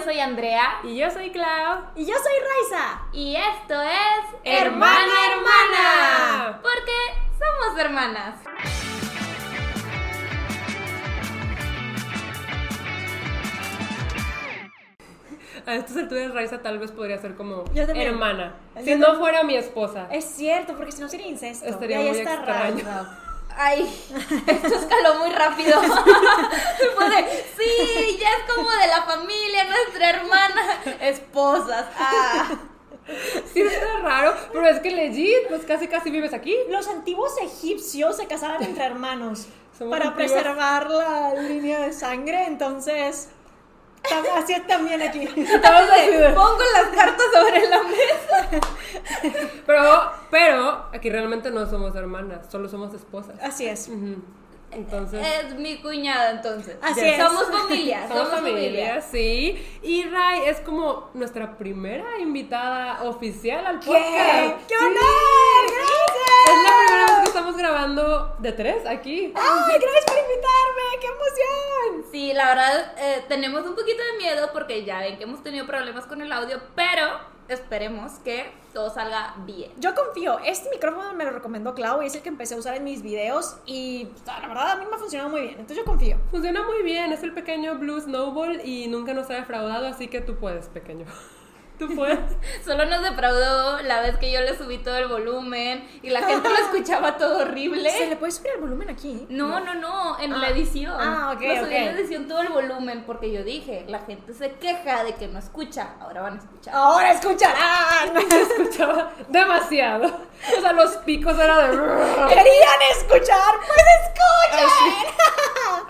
yo soy Andrea. Y yo soy Clau. Y yo soy Raiza. Y esto es Hermana, Hermana. Porque somos hermanas. A estas alturas Raiza tal vez podría ser como hermana. Yo Si no fuera mi esposa. Es cierto, porque si no sería incesto. Estaría y ahí muy está extraño. raro. Ay, esto escaló muy rápido. Fue de, sí, ya es como de la familia, nuestra hermana, esposas. Ah. Sí, está raro, pero es que legit, pues casi casi vives aquí. Los antiguos egipcios se casaban entre hermanos Somos para antiguos. preservar la línea de sangre, entonces así es también aquí. Estamos así de- Pongo las cartas sobre la mesa. Pero, pero, aquí realmente no somos hermanas, solo somos esposas. Así es. Entonces. Es mi cuñada entonces. Así es. Somos familia, Somos somos familia, familia. sí. Y Rai es como nuestra primera invitada oficial al ¿Qué? podcast. ¡Qué Sí. honor! Es la primera ¡Gracias! Estamos grabando de tres aquí. ¡Ay, gracias por invitarme! ¡Qué emoción! Sí, la verdad eh, tenemos un poquito de miedo porque ya ven que hemos tenido problemas con el audio, pero esperemos que todo salga bien. Yo confío. Este micrófono me lo recomendó Clau y es el que empecé a usar en mis videos y la verdad a mí me ha funcionado muy bien. Entonces yo confío. Funciona muy bien, es el pequeño Blue Snowball y nunca nos ha defraudado, así que tú puedes, pequeño. Tú puedes. Solo nos defraudó la vez que yo le subí todo el volumen y la gente lo escuchaba todo horrible. ¿Se le puede subir el volumen aquí? No, no, no, en Ah. la edición. Ah, ok, Lo subí en la edición todo el volumen porque yo dije, la gente se queja de que no escucha, ahora van a escuchar. Ahora escucharán. Se escuchaba demasiado. O sea, los picos eran de. Querían escuchar, pues escuchen.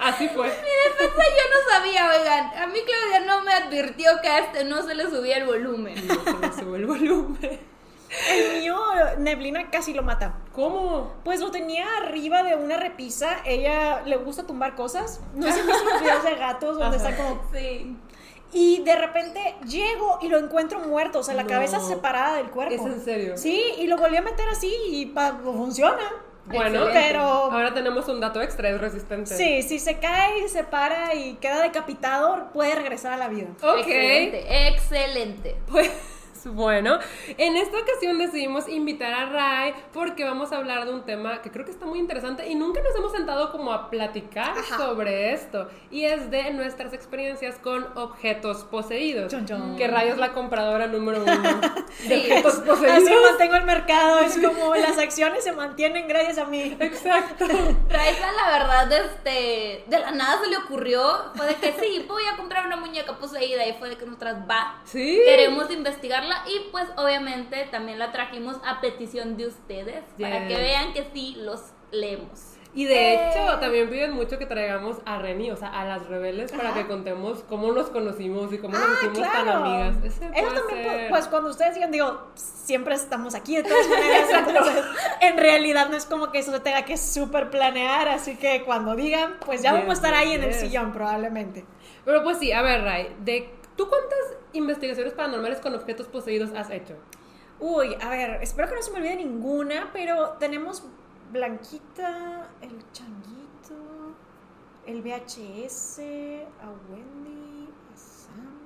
Así fue. Mi defensa yo no sabía, oigan. A mí Claudia no me advirtió que a este no se le subía el volumen. No se me sube el volumen. El mío, Neblina casi lo mata. ¿Cómo? Pues lo tenía arriba de una repisa. Ella le gusta tumbar cosas. No sé si videos de gatos donde Ajá. está como. Sí. Y de repente llego y lo encuentro muerto, o sea, la No. cabeza separada del cuerpo. ¿Es en serio? Sí, y lo volví a meter así y pa- funciona. Bueno, Excelente. Pero ahora tenemos un dato extra, es resistente. sí, si se cae y se para y queda decapitado, puede regresar a la vida. Ok. Excelente, excelente. Pues bueno, en esta ocasión decidimos invitar a Rai porque vamos a hablar de un tema que creo que está muy interesante y nunca nos hemos sentado como a platicar Ajá. sobre esto y es de nuestras experiencias con objetos poseídos. Chon, chon. Que Rai es la compradora número uno de Sí. objetos Así poseídos. mantengo el mercado, es como las acciones se mantienen gracias a mí. Exacto. Raiza, la verdad, este, de la nada se le ocurrió, fue de que sí, voy a comprar una muñeca poseída y fue de que nosotras va. Sí. Queremos investigarla y pues obviamente también la trajimos a petición de ustedes para que Yes. vean que sí los leemos. Y de Eh. hecho, también piden mucho que traigamos a Reni, o sea, a las rebeldes, para Ajá. que contemos cómo nos conocimos y cómo nos Ah, hicimos tan claro. amigas. Ese Eso también, ser. pues cuando ustedes digan, digo, siempre estamos aquí de todas maneras, entonces en realidad no es como que eso se tenga que súper planear, así que cuando digan, pues ya Yes, vamos a estar ahí en el yes. sillón probablemente. Pero pues sí, a ver, Ray, de, ¿tú cuántas investigaciones paranormales con objetos poseídos has hecho? Uy, a ver, espero que no se me olvide ninguna, pero tenemos Blanquita, el Changuito, el VHS, a Wendy, a Sam.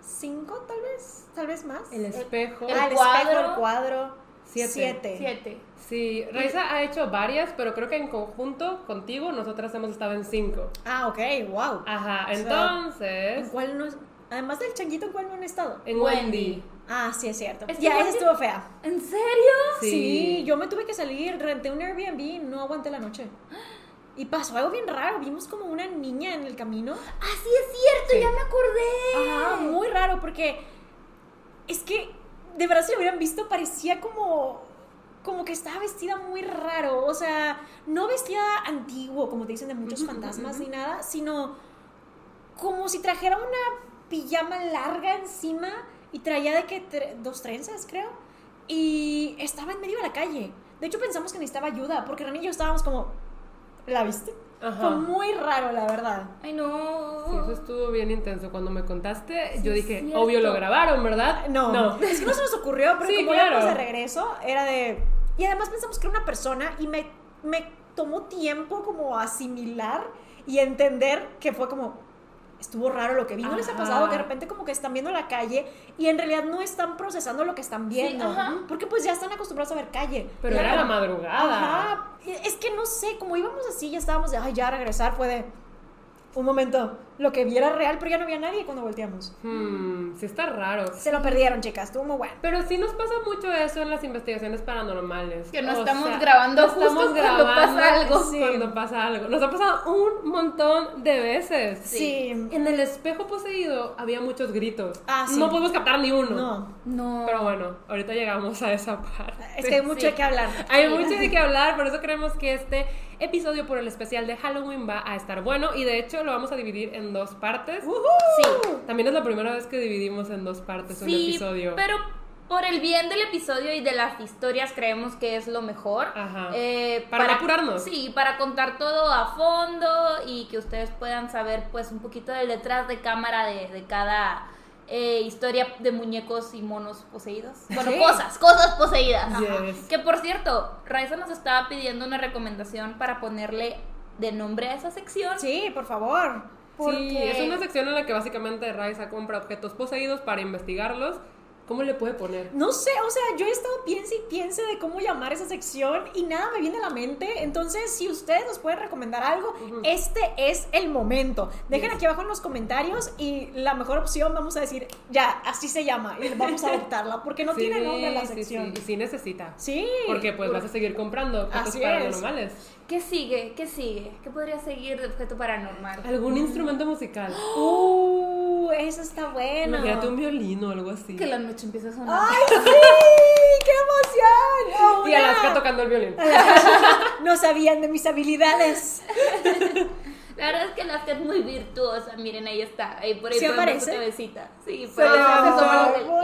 ¿Cinco tal vez? ¿Tal vez más? El espejo. el ah, el cuadro. espejo, el cuadro. Siete. Siete. Siete. Sí, Raiza ha hecho varias, pero creo que en conjunto contigo nosotras hemos estado en cinco. Ah, ok, wow. Ajá, O sea, entonces, ¿En cuál no es- Además del changuito, ¿en cuál no han estado? en Wendy. Ah, sí, es cierto. Es ya, esa estuvo fea. ¿En serio? Sí. Sí. yo me tuve que salir, renté un Airbnb, no aguanté la noche. Y pasó algo bien raro, vimos como una niña en el camino. Ah, sí es cierto, Sí. ya me acordé. Ajá, muy raro porque es que de verdad si lo hubieran visto parecía como como que estaba vestida muy raro, o sea, no vestida antiguo como te dicen de muchos fantasmas ni nada, sino como si trajera una pijama larga encima y traía de que tre- dos trenzas, creo, y estaba en medio de la calle. De hecho pensamos que necesitaba ayuda porque Rani y yo estábamos como ¿la viste? Ajá. Fue muy raro, la verdad. Ay, no. Sí, eso estuvo bien intenso. Cuando me contaste, Sí, yo dije, cierto. obvio lo grabaron, ¿verdad? No, No. es que no se nos ocurrió, pero Sí, como claro. íbamos de regreso, era de... Y además pensamos que era una persona y me, me tomó tiempo como asimilar y entender que fue como... estuvo raro lo que vi. ¿No les ha pasado que de repente como que están viendo la calle y en realidad no están procesando lo que están viendo? ajá. porque pues ya están acostumbrados a ver calle. Pero era la madrugada. Ajá. Es que no sé, como íbamos así, ya estábamos de, ay, ya regresar fue de un momento. Lo que vi era real, pero ya no había nadie cuando volteamos. Hmm, sí está raro. Se lo perdieron, chicas, estuvo muy bueno. Pero sí nos pasa mucho eso en las investigaciones paranormales. Que no O estamos sea, grabando no justo estamos cuando grabando pasa algo. Sí. Cuando pasa algo. Nos ha pasado un montón de veces. Sí. En el espejo poseído había muchos gritos. Ah, sí. No podemos captar ni uno. No. No. Pero bueno, ahorita llegamos a esa parte. Es que hay mucho Sí. de qué hablar. Hay Sí. mucho de qué hablar, por eso creemos que este episodio por el especial de Halloween va a estar bueno y de hecho lo vamos a dividir en dos partes. Sí. También es la primera vez que dividimos en dos partes un Sí, episodio. pero por el bien del episodio y de las historias creemos que es lo mejor. Ajá. Eh, Para no apurarnos. Sí, para contar todo a fondo y que ustedes puedan saber pues un poquito del detrás de cámara de, de cada eh, historia de muñecos y monos poseídos. Bueno, Sí. cosas, cosas poseídas. Yes. Que por cierto, Raiza nos estaba pidiendo una recomendación para ponerle de nombre a esa sección. Sí, por favor. Sí, es una sección en la que básicamente Raiza compra objetos poseídos para investigarlos. ¿Cómo le puede poner? No sé, o sea, yo he estado piense y piense de cómo llamar esa sección y nada me viene a la mente. Entonces, si ustedes nos pueden recomendar algo, este es el momento. Dejen Yes. aquí abajo en los comentarios y la mejor opción vamos a decir, ya, así se llama y vamos a adoptarla porque no Sí, tiene nombre la sí, sección. Sí, y sí necesita. Sí. Porque pues vas a seguir comprando objetos Así es. paranormales. ¿Qué sigue? ¿Qué sigue? ¿Qué podría seguir de objeto paranormal? ¿Algún instrumento musical? Uh, eso está bueno. Imagínate un violín o algo así. Que la noche empieza a sonar. ¡Ay, sí! ¡Qué emoción! Y Alaska tocando el violín. No sabían de mis habilidades. La verdad es que la es muy virtuosa. Miren, ahí está. Ahí por ahí ¿Sí aparece? su cabecita. Sí, por ahí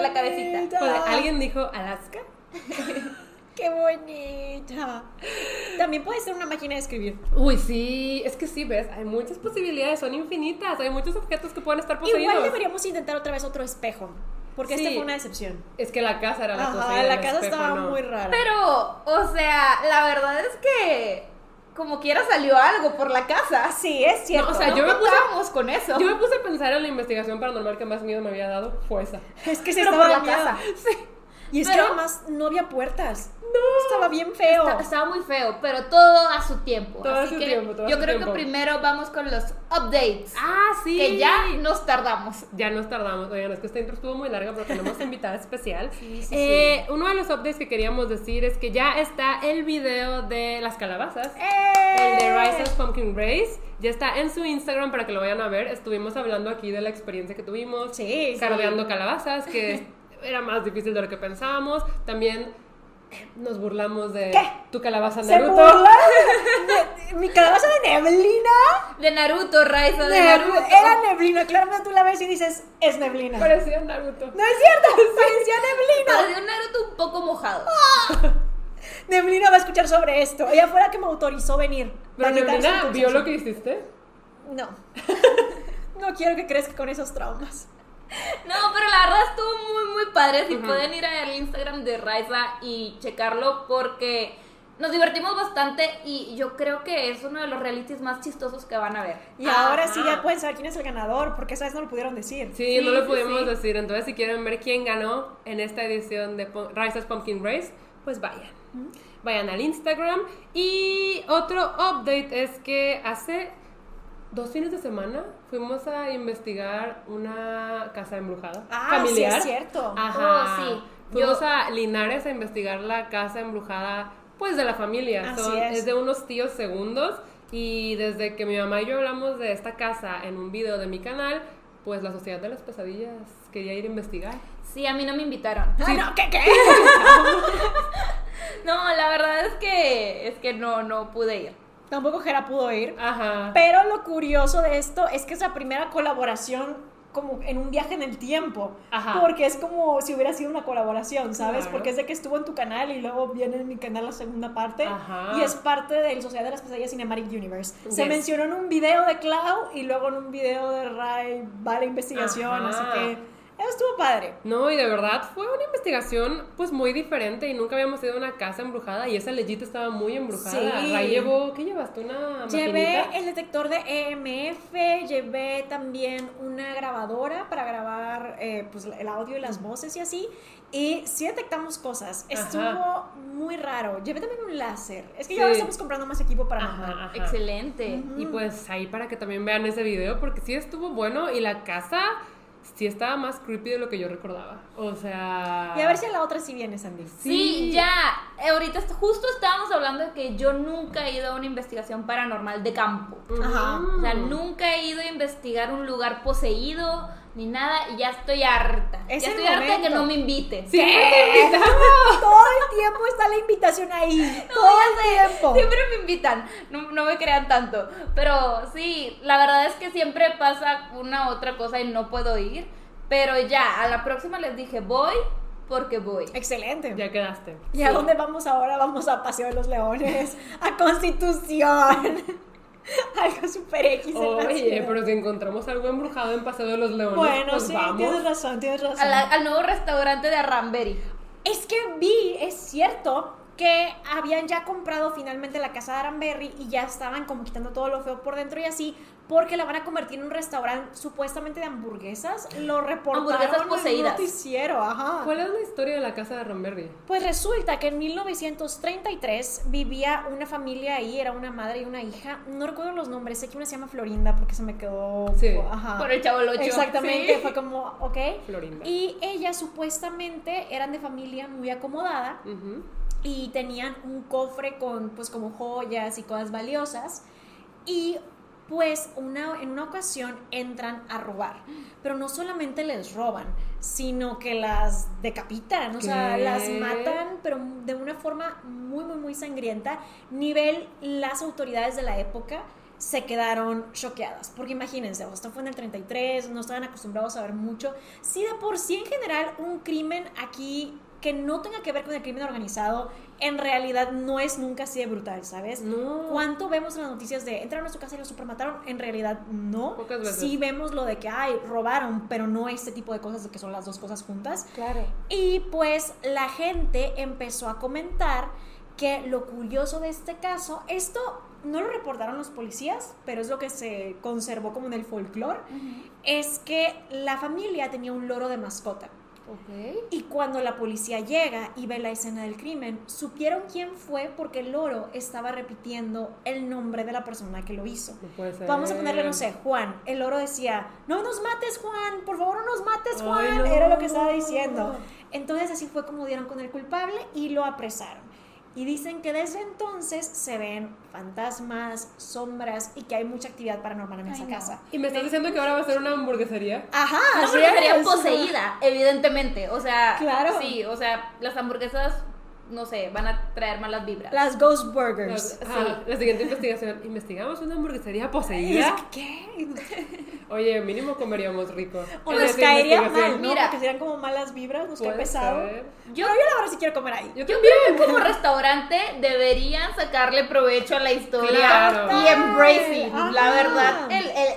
la, cabecita. ¿Alguien dijo Alaska? ¡Qué bonita! También puede ser una máquina de escribir. Uy, sí, es que sí, ves, hay muchas posibilidades, son infinitas, hay muchos objetos que pueden estar poseídos. Igual deberíamos intentar otra vez otro espejo. Porque Sí. este fue una decepción. Es que la casa era la Ajá, poseída. la casa espejo estaba no. muy rara. Pero, o sea, la verdad es que como quiera salió algo por la casa. Sí, es cierto. No, o sea, No yo me puse- con eso. Yo me puse a pensar en la investigación paranormal que más miedo me había dado, fue esa. es que se Pero estaba por la miedo. casa. Sí. Y es Pero- que además no había puertas. No. Estaba bien feo. Está- estaba muy feo, pero todo a su tiempo. Todo a su que tiempo, todo a yo su creo tiempo. que primero vamos con los updates. Ah, sí. Que ya nos tardamos. Ya nos tardamos. Oigan, es que esta intro estuvo muy larga pero tenemos invitada especial. Sí, sí, Eh, Uno de los updates que queríamos decir es que ya está el video de las calabazas. ¡Eh! El de Rice's Pumpkin Race. Ya está en su Instagram para que lo vayan a ver. Estuvimos hablando aquí de la experiencia que tuvimos. Sí, sí. Cardeando calabazas, que era más difícil de lo que pensábamos. También eh, nos burlamos de ¿Qué? tu calabaza ¿Se Naruto. burlaron de, de mi calabaza de neblina? De Naruto, Raiza, de Naruto. Era neblina. Claramente tú la ves y dices, es neblina. Parecía Naruto. No es cierto, parecía neblina. Pero de un Naruto un poco mojado. Neblina va a escuchar sobre esto. Ella fue la que me autorizó venir. Pero Neblina vio lo que hiciste. No. no quiero que crezca con esos traumas. No, pero la verdad estuvo muy, muy padre. Si pueden ir al Instagram de Raiza y checarlo porque nos divertimos bastante y yo creo que es uno de los realities más chistosos que van a ver. Y ahora sí ya pueden saber quién es el ganador, porque esa vez no lo pudieron decir. Sí, Sí, no lo sí, pudimos sí. decir. Entonces, si quieren ver quién ganó en esta edición de Rice's Pumpkin Race, pues vayan. Vayan al Instagram. Y otro update es que hace dos fines de semana fuimos a investigar una casa embrujada Ah, familiar. sí es cierto. Ajá. Oh, sí. Fuimos Yo- a Linares a investigar la casa embrujada, pues de la familia. Así Son- es. de unos tíos segundos. Y desde que mi mamá y yo hablamos de esta casa en un video de mi canal, pues la Sociedad de las Pesadillas quería ir a investigar. Sí, a mí no me invitaron. Ah, no, ¿qué, qué? No, la verdad es que es que no, no pude ir. Tampoco Jera pudo ir. Ajá. Pero lo curioso de esto es que es la primera colaboración como en un viaje en el tiempo. Ajá. Porque es como si hubiera sido una colaboración, ¿sabes? Claro. Porque es de que estuvo en tu canal y luego viene en mi canal la segunda parte. Ajá. Y es parte del Sociedad de las Pesadillas Cinematic Universe. Se Yes. mencionó en un video de Clau y luego en un video de Ray va la investigación. Ajá. Así que estuvo padre. No, y de verdad fue una investigación pues muy diferente y nunca habíamos ido a una casa embrujada y esa leyita estaba muy embrujada. Sí. Ray llevó, ¿qué llevaste? ¿Una Llevé maquinita? el detector de EMF, llevé también una grabadora para grabar eh, pues, el audio y las voces y así. Y sí detectamos cosas. Estuvo Ajá. muy raro. Llevé también un láser. Es que Sí. ya ahora estamos comprando más equipo para Ajá, mamá. ajá. Excelente. Y pues ahí para que también vean ese video, porque sí estuvo bueno y la casa sí estaba más creepy de lo que yo recordaba. O sea. Y a ver si a la otra sí viene, Sandy. Sí, ya. Eh, Ahorita justo estábamos hablando de que yo nunca he ido a una investigación paranormal de campo. Ajá. O sea, nunca he ido a investigar un lugar poseído ni nada y ya estoy harta. Es ya estoy harta de que no me inviten. Sí, te invitamos. Todo el tiempo está la invitación ahí. Todo el tiempo. Siempre me invitan, no, no me crean tanto. Pero sí, la verdad es que siempre pasa una otra cosa y no puedo ir. Pero ya, a la próxima les dije, voy porque voy. Excelente. Ya quedaste. ¿Y a dónde vamos ahora? Vamos a Paseo de los Leones, a Constitución. Algo super X. en la Oye, pero si encontramos algo embrujado en Paseo de los Leones, Bueno, pues sí, vamos. tienes razón, tienes razón. A la- al nuevo restaurante de Arranberry. Es que vi, es cierto, que habían ya comprado finalmente la casa de Aranberry y ya estaban como quitando todo lo feo por dentro y así, porque la van a convertir en un restaurante supuestamente de hamburguesas. Lo reportaron Hamburguesas en un poseídas. noticiero, ajá. ¿Cuál es la historia de la casa de Ramberry? Pues resulta que en 1933 vivía una familia ahí, era una madre y una hija. No recuerdo los nombres, sé que una se llama Florinda porque se me quedó. Sí. Ajá. Por el chavo Locho. Exactamente, Sí. fue como, ok. Florinda. Y ellas supuestamente eran de familia muy acomodada y tenían un cofre con pues como joyas y cosas valiosas y pues una, en una ocasión entran a robar, pero no solamente les roban, sino que las decapitan, o sea, las matan, pero de una forma muy, muy, muy sangrienta, nivel las autoridades de la época se quedaron choqueadas, porque imagínense, esto fue en el 33, no estaban acostumbrados a ver mucho, si de por sí en general un crimen aquí que no tenga que ver con el crimen organizado, en realidad no es nunca así de brutal, ¿sabes? No. ¿Cuánto vemos en las noticias de entraron a su casa y lo supermataron? En realidad no. Pocas veces. Sí vemos lo de que, ay, robaron, pero no este tipo de cosas de que son las dos cosas juntas. Claro. Y pues la gente empezó a comentar que lo curioso de este caso, esto no lo reportaron los policías, pero es lo que se conservó como en el folclore, es que la familia tenía un loro de mascota. Y cuando la policía llega y ve la escena del crimen, supieron quién fue porque el loro estaba repitiendo el nombre de la persona que lo hizo. No puede ser. Vamos a ponerle, no sé, Juan. El loro decía, no nos mates, Juan, por favor, no nos mates, Ay, Juan. no. Era lo que estaba diciendo. Entonces así fue como dieron con el culpable y lo apresaron. Y dicen que desde entonces se ven fantasmas, sombras y que hay mucha actividad paranormal en Ay, esa no. casa. ¿Y me estás diciendo que ahora va a ser una hamburguesería? Ajá, No, así porque sería es. poseída, evidentemente. O sea, Claro. sí, o sea, las hamburguesas, no sé, van a traer malas vibras. Las Ghost Burgers. Ah, La siguiente investigación. ¿Investigamos una hamburguesería Es poseída? que, ¿Qué? Oye, mínimo comeríamos rico. O nos caería mal, ¿no? Mira. Porque serían como malas vibras, nos cae pesado. Yo, Pero yo la verdad sí quiero comer ahí. Yo yo también. creo que como restaurante deberían sacarle provecho a la historia Claro. y embracing. Ajá. La verdad, el, el,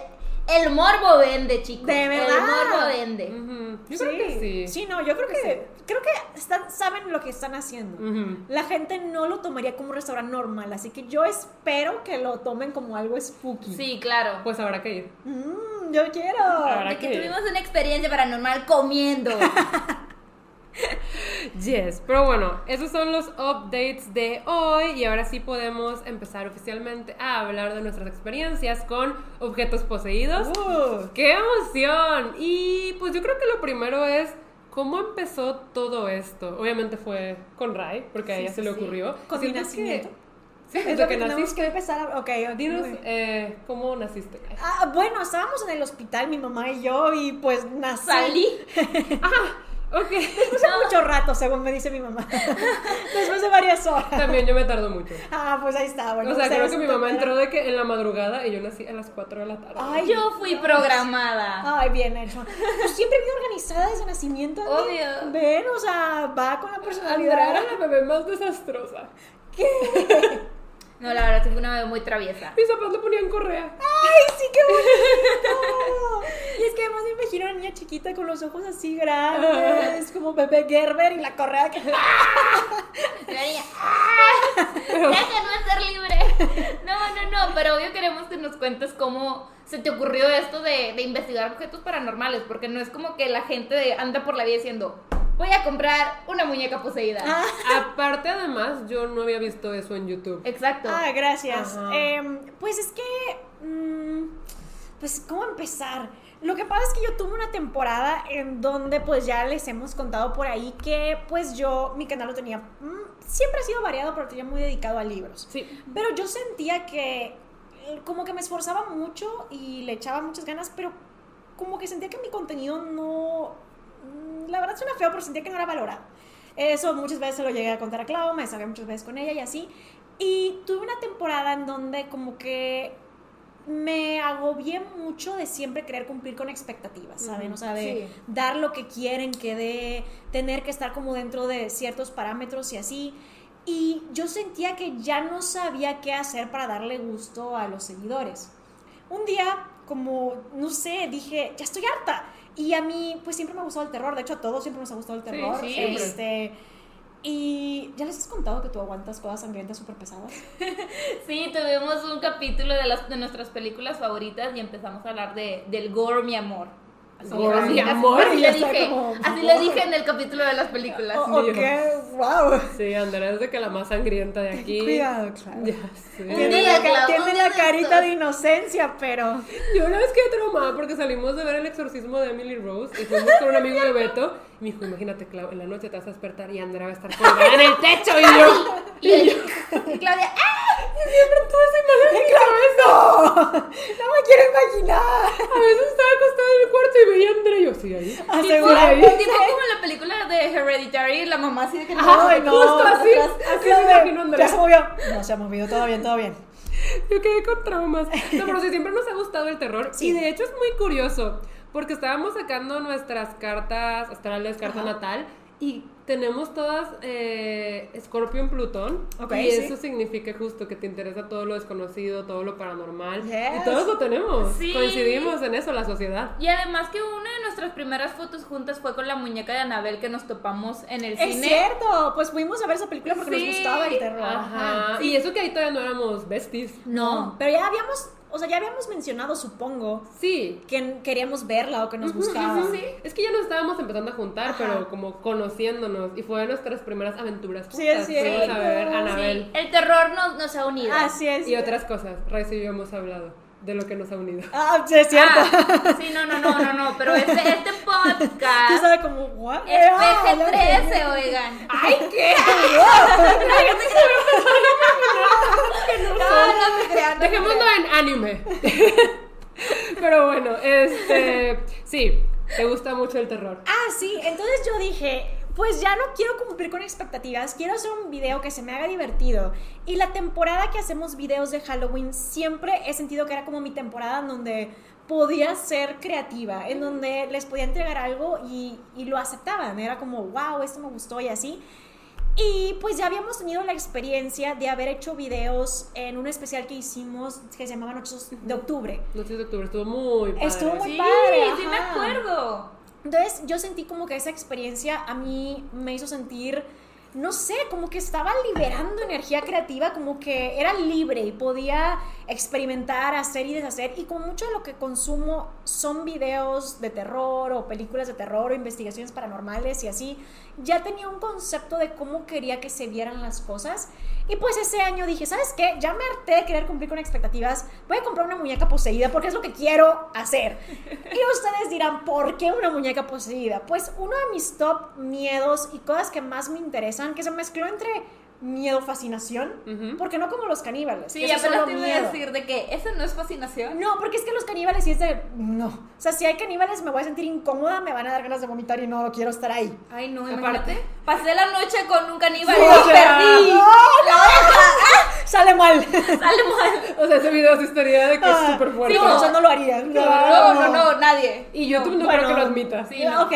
el morbo vende, chicos. De verdad. El morbo vende. Ujú. Yo creo que sí. Sí, no, yo creo que creo que están, saben lo que están haciendo. Ujú. La gente no lo tomaría como un restaurante normal, así que yo espero que lo tomen como algo spooky. Sí, claro. Pues habrá que ir. Mm, yo quiero. Ahora De que que- tuvimos una experiencia paranormal comiendo. Yes, pero bueno, esos son los updates de hoy y ahora sí podemos empezar oficialmente a hablar de nuestras experiencias con objetos poseídos. Uh, ¡Qué emoción! Y pues yo creo que lo primero es cómo empezó todo esto. Obviamente fue con Rai, porque a Sí, ella sí, se le sí. ocurrió. con mi nacimiento. Sí, Es desde lo que que naciste. que empezar a. Ok, Dinos eh, cómo naciste. Ah, bueno, estábamos en el hospital, mi mamá y yo, y pues nací. Salí. Ok. Después de mucho rato, según me dice mi mamá. Después de varias horas. También yo me tardo mucho. Ah, pues ahí está. Bueno, o sea, creo que mi mamá entró de que en la madrugada y yo nací a las 4 de la tarde. Ay, Yo fui Dios. programada. Ay, bien hecho. Pues siempre bien organizada desde nacimiento. Obvio. Ven, o sea, va con la Andrea personalidad. era la bebé más desastrosa. No, la verdad, sí fue una bebé muy traviesa. Mis papás le ponían correa. ¡Ay, sí, qué bonito! Y es que además me imagino a una niña chiquita con los ojos así grandes, como Pepe Gerber y la correa que... Y la niña, ¡ah! Déjanos ser libre. No, no, no, pero obvio queremos que nos cuentes cómo se te ocurrió esto de, de investigar objetos paranormales, porque no es como que la gente anda por la vida diciendo, voy a comprar una muñeca poseída. Ah. Aparte, además, yo no había visto eso en YouTube. Exacto. Ah, gracias. Em, pues es que... mm, pues, ¿cómo empezar? Lo que pasa es que yo tuve una temporada en donde pues ya les hemos contado por ahí que pues yo, mi canal lo tenía, mm, siempre ha sido variado, pero tenía muy dedicado a libros. Sí. Pero yo sentía que eh, como que me esforzaba mucho y le echaba muchas ganas, pero como que sentía que mi contenido no... mm, La verdad suena feo, pero sentía que no era valorado. Eso muchas veces se lo llegué a contar a Clau, me sabía muchas veces con ella y así. Y tuve una temporada en donde como que me agobié mucho de siempre querer cumplir con expectativas, ¿saben? O sea, de sí. dar lo que quieren que dé, tener que estar como dentro de ciertos parámetros y así. Y yo sentía que ya no sabía qué hacer para darle gusto a los seguidores. Un día, como, no sé, dije, ya estoy harta. Y a mí, pues siempre me ha gustado el terror. De hecho, a todos siempre nos ha gustado el terror. sí. Este, y ya les has contado que tú aguantas cosas sangrientas súper pesadas. Sí, tuvimos un capítulo de, las, de nuestras películas favoritas y empezamos a hablar de, del gore, mi amor. Así, Gore, así- mi así- amor, Así, y ya le dije, como, así le dije en el capítulo de las películas. Oh, mío. Wow. Sí, Andrea es de que la más sangrienta de aquí. Cuidado, claro. Ya. Un Tiene la, tiene la carita de inocencia, pero. Yo una vez quedé traumada porque salimos de ver el exorcismo de Emily Rose y fuimos con un amigo de Beto y me dijo, imagínate, Clau, en la noche te vas a despertar y Andrea va a estar colgada en el techo y yo... Y, y Claudia, ¡ah! Siempre tuve esa imagen en mi cabeza. ¡No! ¡No me quiero imaginar! A veces estaba acostada en el cuarto y veía a Andrea y yo, sí, ahí. Ah, Sí, seguro. ahí. Tipo como en la película de Hereditary, la mamá así de que Ay, no. Justo así, atrás. así se- imagino a Andrea. Ya se movió. No se ha movido, todo bien, todo bien. Yo quedé con traumas. No, pero sí, siempre nos ha gustado el terror. Sí. Y de hecho es muy curioso, porque estábamos sacando nuestras cartas astrales, carta Ajá. natal, y tenemos todas eh, Escorpio en Plutón. Ok, y sí. eso significa justo que te interesa todo lo desconocido, todo lo paranormal. Yes. Y todos lo tenemos. Sí. Coincidimos en eso, la sociedad. Y además que una de nuestras primeras fotos juntas fue con la muñeca de Anabel que nos topamos en el Es cine. cierto, pues fuimos a ver esa película porque Sí. nos gustaba el terror. Ajá. Y eso que ahí todavía no éramos besties. No, pero ya habíamos, o sea, ya habíamos mencionado, supongo, Sí. que queríamos verla o que nos gustaba. sí. Es que ya nos estábamos empezando a juntar, Ajá. pero como conociéndonos. Y fue de nuestras primeras aventuras juntas. Sí, es cierto. Fuimos a ver Sí, Anabel. el terror nos, nos ha unido. Así es. Y otras cosas. Yo hemos hablado de lo que nos ha unido. Ah, sí, es cierto. Ah, sí, no, no, no, no, no, pero este, este Tú podcast sabes como, ¿what? es Ah, PG-13, oigan. ¡Ay, qué! No, no se crean. no Dejémoslo en anime. pero bueno, este. Sí, te gusta mucho el terror. Ah, sí, entonces yo dije, pues ya no quiero cumplir con expectativas, quiero hacer un video que se me haga divertido. Y la temporada que hacemos videos de Halloween siempre he sentido que era como mi temporada en donde podía ser creativa, en donde les podía entregar algo y, y lo aceptaban. Era como, wow, esto me gustó y así. Y pues ya habíamos tenido la experiencia de haber hecho videos en un especial que hicimos que se llamaba Noches de Octubre. Noches de octubre estuvo muy padre. Estuvo muy Sí, padre, sí me ajá. acuerdo. Entonces yo sentí como que esa experiencia a mí me hizo sentir, no sé, como que estaba liberando energía creativa, como que era libre y podía experimentar, hacer y deshacer. Y como mucho de lo que consumo son videos de terror o películas de terror o investigaciones paranormales y así, ya tenía un concepto de cómo quería que se vieran las cosas. Y pues ese año dije, ¿sabes qué? Ya me harté de querer cumplir con expectativas. Voy a comprar una muñeca poseída porque es lo que quiero hacer. Y ustedes dirán, ¿por qué una muñeca poseída? Pues uno de mis top miedos y cosas que más me interesan, que se mezcló entre miedo, fascinación, Ujú. porque no como los caníbales. Sí, es apenas solo te iba a decir de que eso no es fascinación. No, porque es que los caníbales sí es de. No. O sea, si hay caníbales me voy a sentir incómoda, me van a dar ganas de vomitar y no quiero estar ahí. Ay, no, Aparte. imagínate. Pasé la noche con un caníbal Sí, y o lo sea, perdí. Sale mal. Sale mal. O sea, ese video sí estaría de que es Ah, súper fuerte. Sí, no, o sea, no lo haría. No, no, no, nadie. Y YouTube no, Bueno. creo que lo admita. Sí, no. Ok,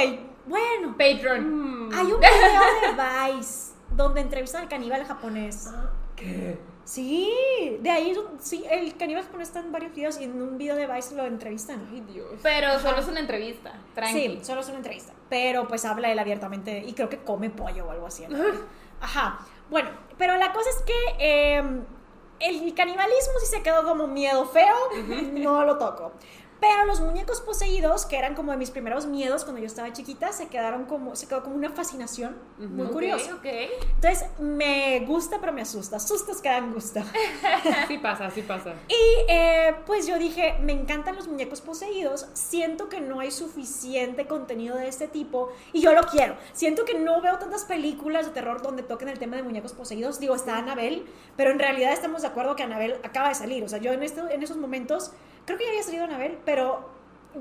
bueno. Patreon. Mm. Hay un video de Vice donde entrevistan al caníbal japonés. ¿Qué? Sí, de ahí, sí, el caníbal japonés está en varios videos y en un video de Vice lo entrevistan. Ay, Dios. Pero solo es una entrevista, tranqui. Sí, solo es una entrevista. Pero pues habla él abiertamente y creo que come pollo o algo así. ¿no? Ajá. Bueno, pero la cosa es que eh, el canibalismo sí se quedó como miedo feo. No lo toco. Pero los muñecos poseídos, que eran como de mis primeros miedos cuando yo estaba chiquita, se quedaron como, se quedó como una fascinación muy Ok, curiosa. ok. Entonces, me gusta, pero me asusta. Sustos que dan gusto. Sí pasa, sí pasa. Y eh, pues yo dije, me encantan los muñecos poseídos, siento que no hay suficiente contenido de este tipo y yo lo quiero. Siento que no veo tantas películas de terror donde toquen el tema de muñecos poseídos. Digo, está Anabel, pero en realidad estamos de acuerdo que Anabel acaba de salir. O sea, yo en, este, en esos momentos, creo que ya había salido Anabel, pero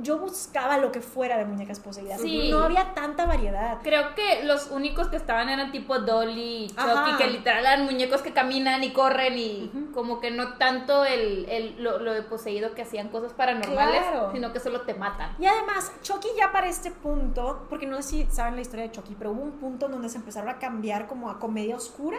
yo buscaba lo que fuera de muñecas poseídas. Sí. No había tanta variedad. Creo que los únicos que estaban eran tipo Dolly, Chucky, Ajá. que literal eran muñecos que caminan y corren y como que no tanto el, el- lo, lo de poseído que hacían cosas paranormales, Claro. sino que solo te matan. Y además, Chucky ya para este punto, porque no sé si saben la historia de Chucky, pero hubo un punto en donde se empezaron a cambiar como a comedia oscura.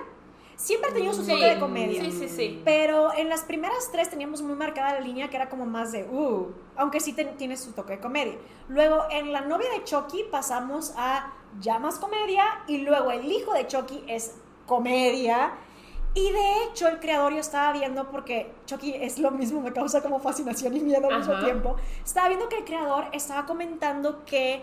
Siempre ha tenido su toque de comedia. Sí, sí, sí. Pero en las primeras tres teníamos muy marcada la línea que era como más de, uh, aunque sí tiene su toque de comedia. Luego en la novia de Chucky pasamos a ya más comedia y luego el hijo de Chucky es comedia. Y de hecho el creador yo estaba viendo, porque Chucky es lo mismo, me causa como fascinación y miedo al mismo tiempo. Estaba viendo que el creador estaba comentando que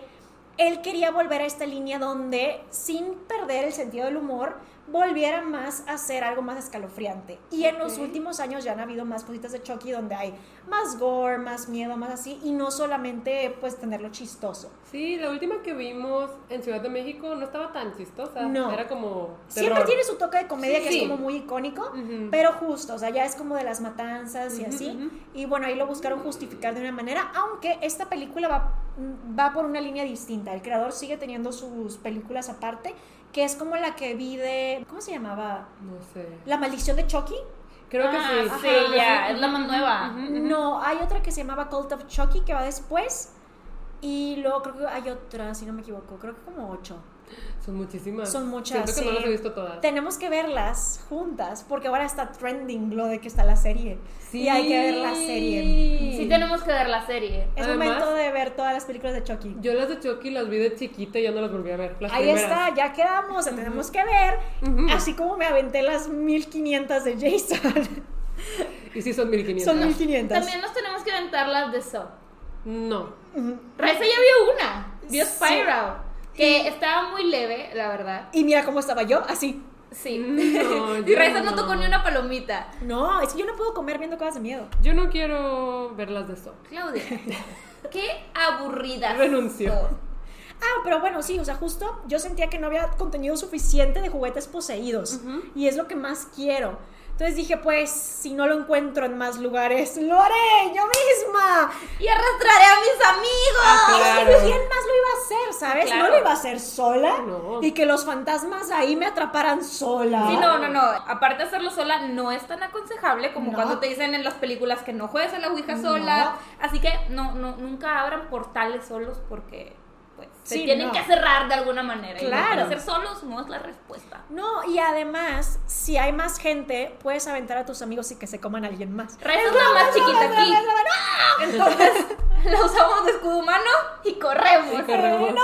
él quería volver a esta línea donde, sin perder el sentido del humor, volviera más a ser algo más escalofriante. Y en los últimos años ya han habido más cositas de Chucky donde hay más gore, más miedo, más así, y no solamente pues tenerlo chistoso. Sí, la última que vimos en Ciudad de México no estaba tan chistosa. No. Era como. Siempre terror. tiene su toque de comedia Sí, que sí. es como muy icónico, pero justo, o sea, ya es como de las matanzas y así. Y bueno, ahí lo buscaron justificar de una manera, aunque esta película va, va por una línea distinta. El creador sigue teniendo sus películas aparte, que es como la que vi de. ¿Cómo se llamaba? No sé. La maldición de Chucky. Creo que Ah, sí. sí, Ajá, ya, es la más nueva. No, hay otra que se llamaba Cult of Chucky que va después. Y luego creo que hay otra, si no me equivoco, creo que como ocho. Son muchísimas. Son muchas, Siento que no sí. las he visto todas. Tenemos que verlas juntas, porque ahora está trending lo de que está la serie. Y hay que ver la serie. Sí tenemos que ver la serie. Es Además- momento de ver todas las películas de Chucky. Yo las de Chucky las vi de chiquita y ya no las volví a ver. Las Ahí primeras. está, ya quedamos, la tenemos que ver. Ujú. Así como me aventé las 1500 de Jason. Y sí son 1500. Son 1500. También nos tenemos que aventar las de Saw. No. Ujú. Raisa ya vio una, vio Sí. Que estaba muy leve, la verdad. Y mira cómo estaba yo, así. Sí. No, y Raisa no no. tocó ni una palomita. No, es que yo no puedo comer viendo cosas de miedo. Yo no quiero ver las de eso. Claudia, qué aburrida. Renunció. Ah, pero bueno, sí, o sea, justo yo sentía que no había contenido suficiente de juguetes poseídos. Y es lo que más quiero. Entonces dije, pues, si no lo encuentro en más lugares, lo haré yo misma. Y arrastraré a mis amigos. Ah, claro. ¿Quién más lo iba a hacer, sabes? Claro. No lo iba a hacer sola. No. Y que los fantasmas ahí me atraparan sola. Sí, no, no, no. Aparte de hacerlo sola, no es tan aconsejable como No. cuando te dicen en las películas que no juegues a la Ouija No. sola. Así que no, no, nunca abran portales solos porque se Sí, tienen no. que cerrar de alguna manera. Y Claro. hacer solos no es la respuesta. No, y además, si hay más gente, puedes aventar a tus amigos y que se coman a alguien más. Es la más chiquita aquí. ¡No! Entonces la usamos de escudo humano y corremos. Y corremos. Eh, no,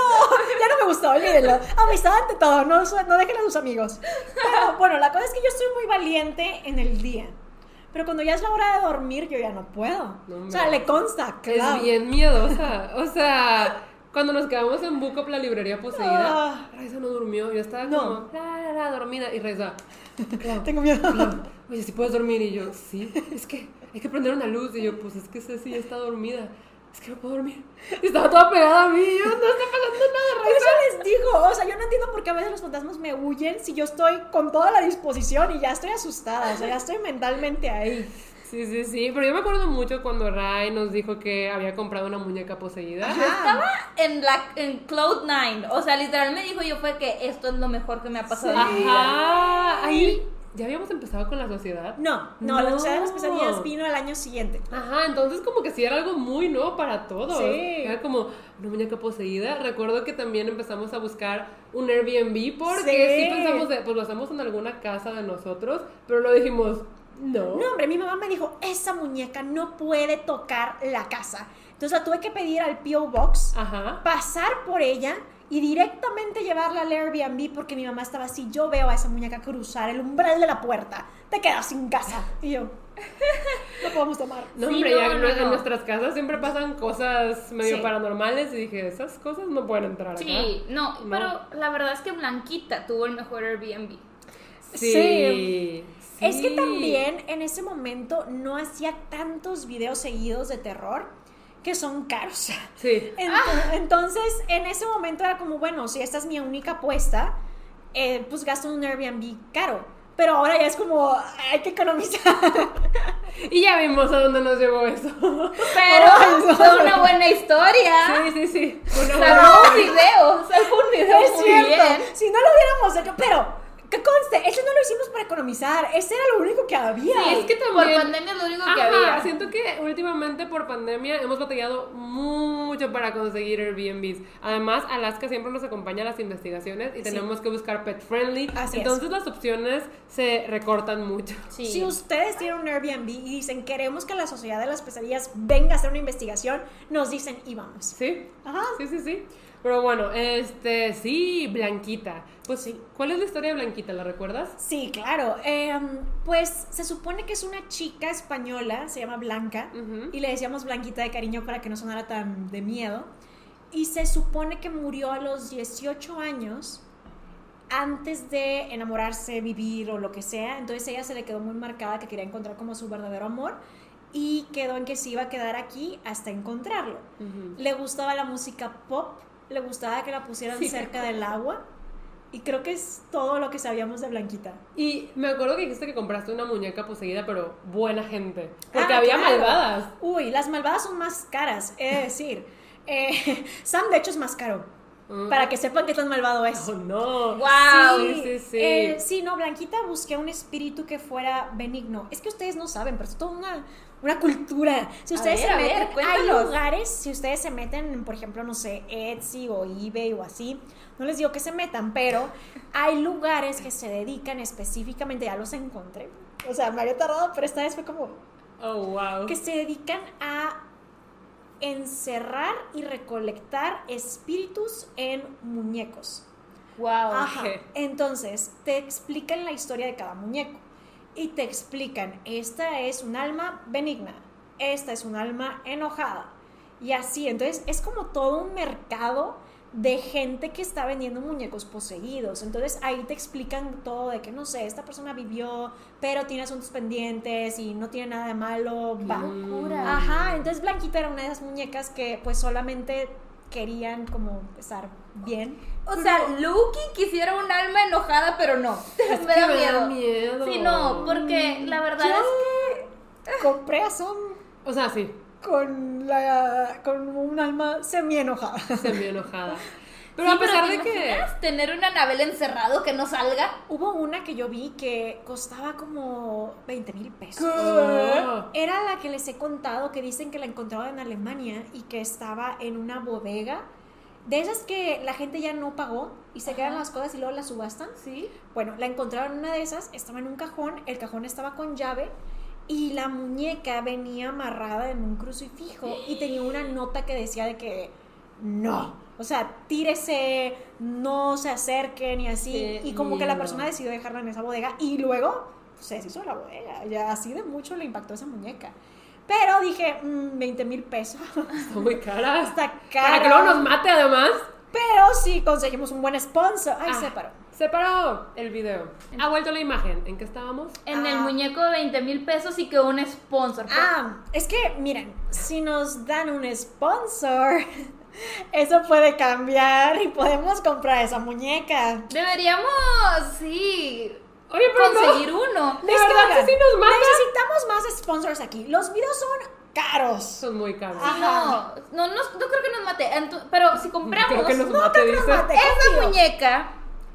ya no me gustó, olvídenlo. Amistad ante todo, no, no dejen a sus amigos. Pero bueno, la cosa es que yo estoy muy valiente en el día. Pero cuando ya es la hora de dormir, yo ya no puedo. No, o sea, le consta, claro. Es bien miedosa. O sea, cuando nos quedamos en Bucop, la librería poseída, Ah. Raiza no durmió. Yo estaba No. como, la, la, la, dormida. Y Raiza, Clau, Tengo miedo. Clau, oye, si puedes dormir. Y yo, sí, es que hay que prender una luz. Y yo, pues es que Ceci ya está dormida. Es que no puedo dormir. Y estaba toda pegada a mí. y Yo, no está pasando nada, Raiza. eso les digo, o sea, yo no entiendo por qué a veces los fantasmas me huyen si yo estoy con toda la disposición y ya estoy asustada, o sea, ya estoy mentalmente ahí. Sí, sí, sí. Pero yo me acuerdo mucho cuando Ray nos dijo que había comprado una muñeca poseída. Ajá. En, la, en Cloud Nine. O sea, literal me dijo yo fue que esto es lo mejor que me ha pasado en mi vida. Ajá. Ahí ya habíamos empezado con la sociedad. No, no, la sociedad de las No. pesadillas vino el año siguiente. Ajá, entonces como que sí era algo muy nuevo para todos. Sí. Era como una muñeca poseída. Recuerdo que también empezamos a buscar un Airbnb porque Sí. sí, pensamos de, pues lo hacemos en alguna casa de nosotros, pero lo dijimos, No. No, hombre, mi mamá me dijo, esa muñeca no puede tocar la casa. Entonces la tuve que pedir al P.O. Box, Ajá. pasar por ella y directamente llevarla al Airbnb porque mi mamá estaba así, yo veo a esa muñeca cruzar el umbral de la puerta, te quedas sin casa. Y yo, no podemos tomar. No, Sí, hombre, no, ya no, en no. nuestras casas siempre pasan cosas medio Sí. paranormales y dije, esas cosas no pueden entrar acá. Sí, no, No. pero la verdad es que Blanquita tuvo el mejor Airbnb. Sí. Sí. Es que sí. también en ese momento no hacía tantos videos seguidos de terror que son caros. Sí. Ent- Ah. Entonces, en ese momento era como, bueno, si esta es mi única apuesta, eh, pues gasto un Airbnb caro. Pero ahora ya es como, hay que economizar. Y ya vimos a dónde nos llevó eso. Pero no. fue una buena historia. Sí, sí, sí. Una buena un video, sacó un video es muy cierto. bien. Si no lo hubiéramos hecho, pero, que conste, ese no lo hicimos para economizar. Ese era lo único que había. Sí, es que Por también... pandemia es lo único que Ajá, había. siento que últimamente por pandemia hemos batallado mucho para conseguir Airbnbs. Además, Alaska siempre nos acompaña a las investigaciones y tenemos que buscar pet friendly. Así es. Entonces las opciones se recortan mucho. Sí. Si ustedes tienen un Airbnb y dicen, queremos que la sociedad de las pesadillas venga a hacer una investigación, nos dicen y vamos. ¿Sí? Ajá. Sí, sí, sí. Pero bueno, este, sí, Blanquita. Pues sí, ¿cuál es la historia de Blanquita? ¿La recuerdas? Sí, claro. Em, pues se supone que es una chica española, se llama Blanca, y le decíamos Blanquita de cariño para que no sonara tan de miedo. Y se supone que murió a los 18 años antes de enamorarse, vivir o lo que sea. Entonces ella se le quedó muy marcada que quería encontrar como su verdadero amor y quedó en que se iba a quedar aquí hasta encontrarlo. Le gustaba la música pop, le gustaba que la pusieran Sí. cerca del agua. Y creo que es todo lo que sabíamos de Blanquita. Y me acuerdo que dijiste que compraste una muñeca poseída, pero buena gente. Porque Ah, había claro. malvadas. Uy, las malvadas son más caras, de decir. Eh, Sam, de hecho, es más caro. Mm. Para que sepan qué tan malvado es. Oh, no. Wow. Sí, sí, sí. eh, sí, no, Blanquita busqué un espíritu que fuera benigno. Es que ustedes no saben, pero es toda una, una cultura. Si A ustedes ver, se a ver, meten, hay lugares, si ustedes se meten, en, por ejemplo, no sé, Etsy o eBay o así, no les digo que se metan, pero hay lugares que se dedican específicamente, ya los encontré. O sea, me había tardado, pero esta vez fue como, Oh, wow. que se dedican a encerrar y recolectar espíritus en muñecos. Wow. Ajá. Entonces, te explican la historia de cada muñeco y te explican, esta es un alma benigna, esta es un alma enojada. Y así, entonces es como todo un mercado de gente que está vendiendo muñecos poseídos. Entonces ahí te explican todo de que, no sé, esta persona vivió, pero tiene asuntos pendientes y no tiene nada de malo. Va. locura. Ajá, entonces Blanquita era una de esas muñecas que pues solamente querían como estar bien. O sea, Lucky quisiera un alma enojada, pero no. Es me que da me miedo. da miedo. Sí, no, porque la verdad Yo es compré a Sam O sea, sí, con, la, con un alma semi enojada. semi enojada. Pero Sí, a pesar ¿te de que. tener una Anabel encerrado que no salga. Hubo una que yo vi que costaba como 20 mil pesos. Oh. Era la que les he contado que dicen que la encontraban en Alemania y que estaba en una bodega. De esas que la gente ya no pagó y se quedan las cosas y luego las subastan. Sí. Bueno, la encontraron en una de esas, estaba en un cajón, el cajón estaba con llave y la muñeca venía amarrada en un crucifijo y tenía una nota que decía de que no, o sea, tírese, no se acerquen y así. Qué y como que la persona decidió dejarla en esa bodega y luego pues, se deshizo de la bodega, ya así de mucho le impactó esa muñeca. Pero dije, mm, 20 mil pesos, Está muy cara. está caro. Para que luego nos mate, además. Pero sí conseguimos un buen sponsor. Ay, Ah, se paró. Se paró el video. Ha vuelto la imagen. ¿En qué estábamos? En el Ah. muñeco de 20 mil pesos y que un sponsor. Ah, es que, miren, si nos dan un sponsor, eso puede cambiar y podemos comprar esa muñeca. Deberíamos, sí, Oye, pero no. conseguir uno. De verdad que sí nos mata. Necesitamos más sponsors aquí. Los videos son caros. Son muy caros. Ah. No, no, no, no creo que nos mate. Pero si compramos Creo que nos No, mate, creo que nos dice. mate. esa confío. muñeca,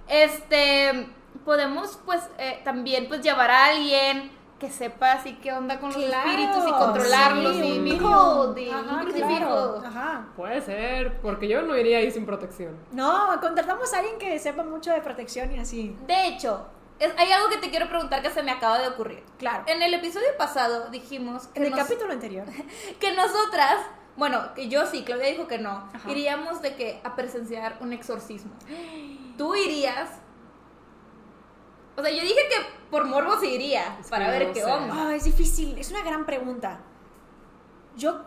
este, podemos pues eh, también pues llevar a alguien que sepa así qué onda con los Claro, espíritus y controlarlos sí, y medium. y Ajá, claro. Ajá. Puede ser, porque yo no iría ahí sin protección. No, contratamos a alguien que sepa mucho de protección y así. De hecho, es- hay algo que te quiero preguntar que se me acaba de ocurrir. Claro. En el episodio pasado dijimos que, En el nos- capítulo anterior. que nosotras, bueno, que yo sí, Claudia dijo que no, Ajá. iríamos de que a presenciar un exorcismo. Tú irías. O sea, yo dije que por morbo sí iría, Es para ver no qué onda. Ah, es difícil, es una gran pregunta. Yo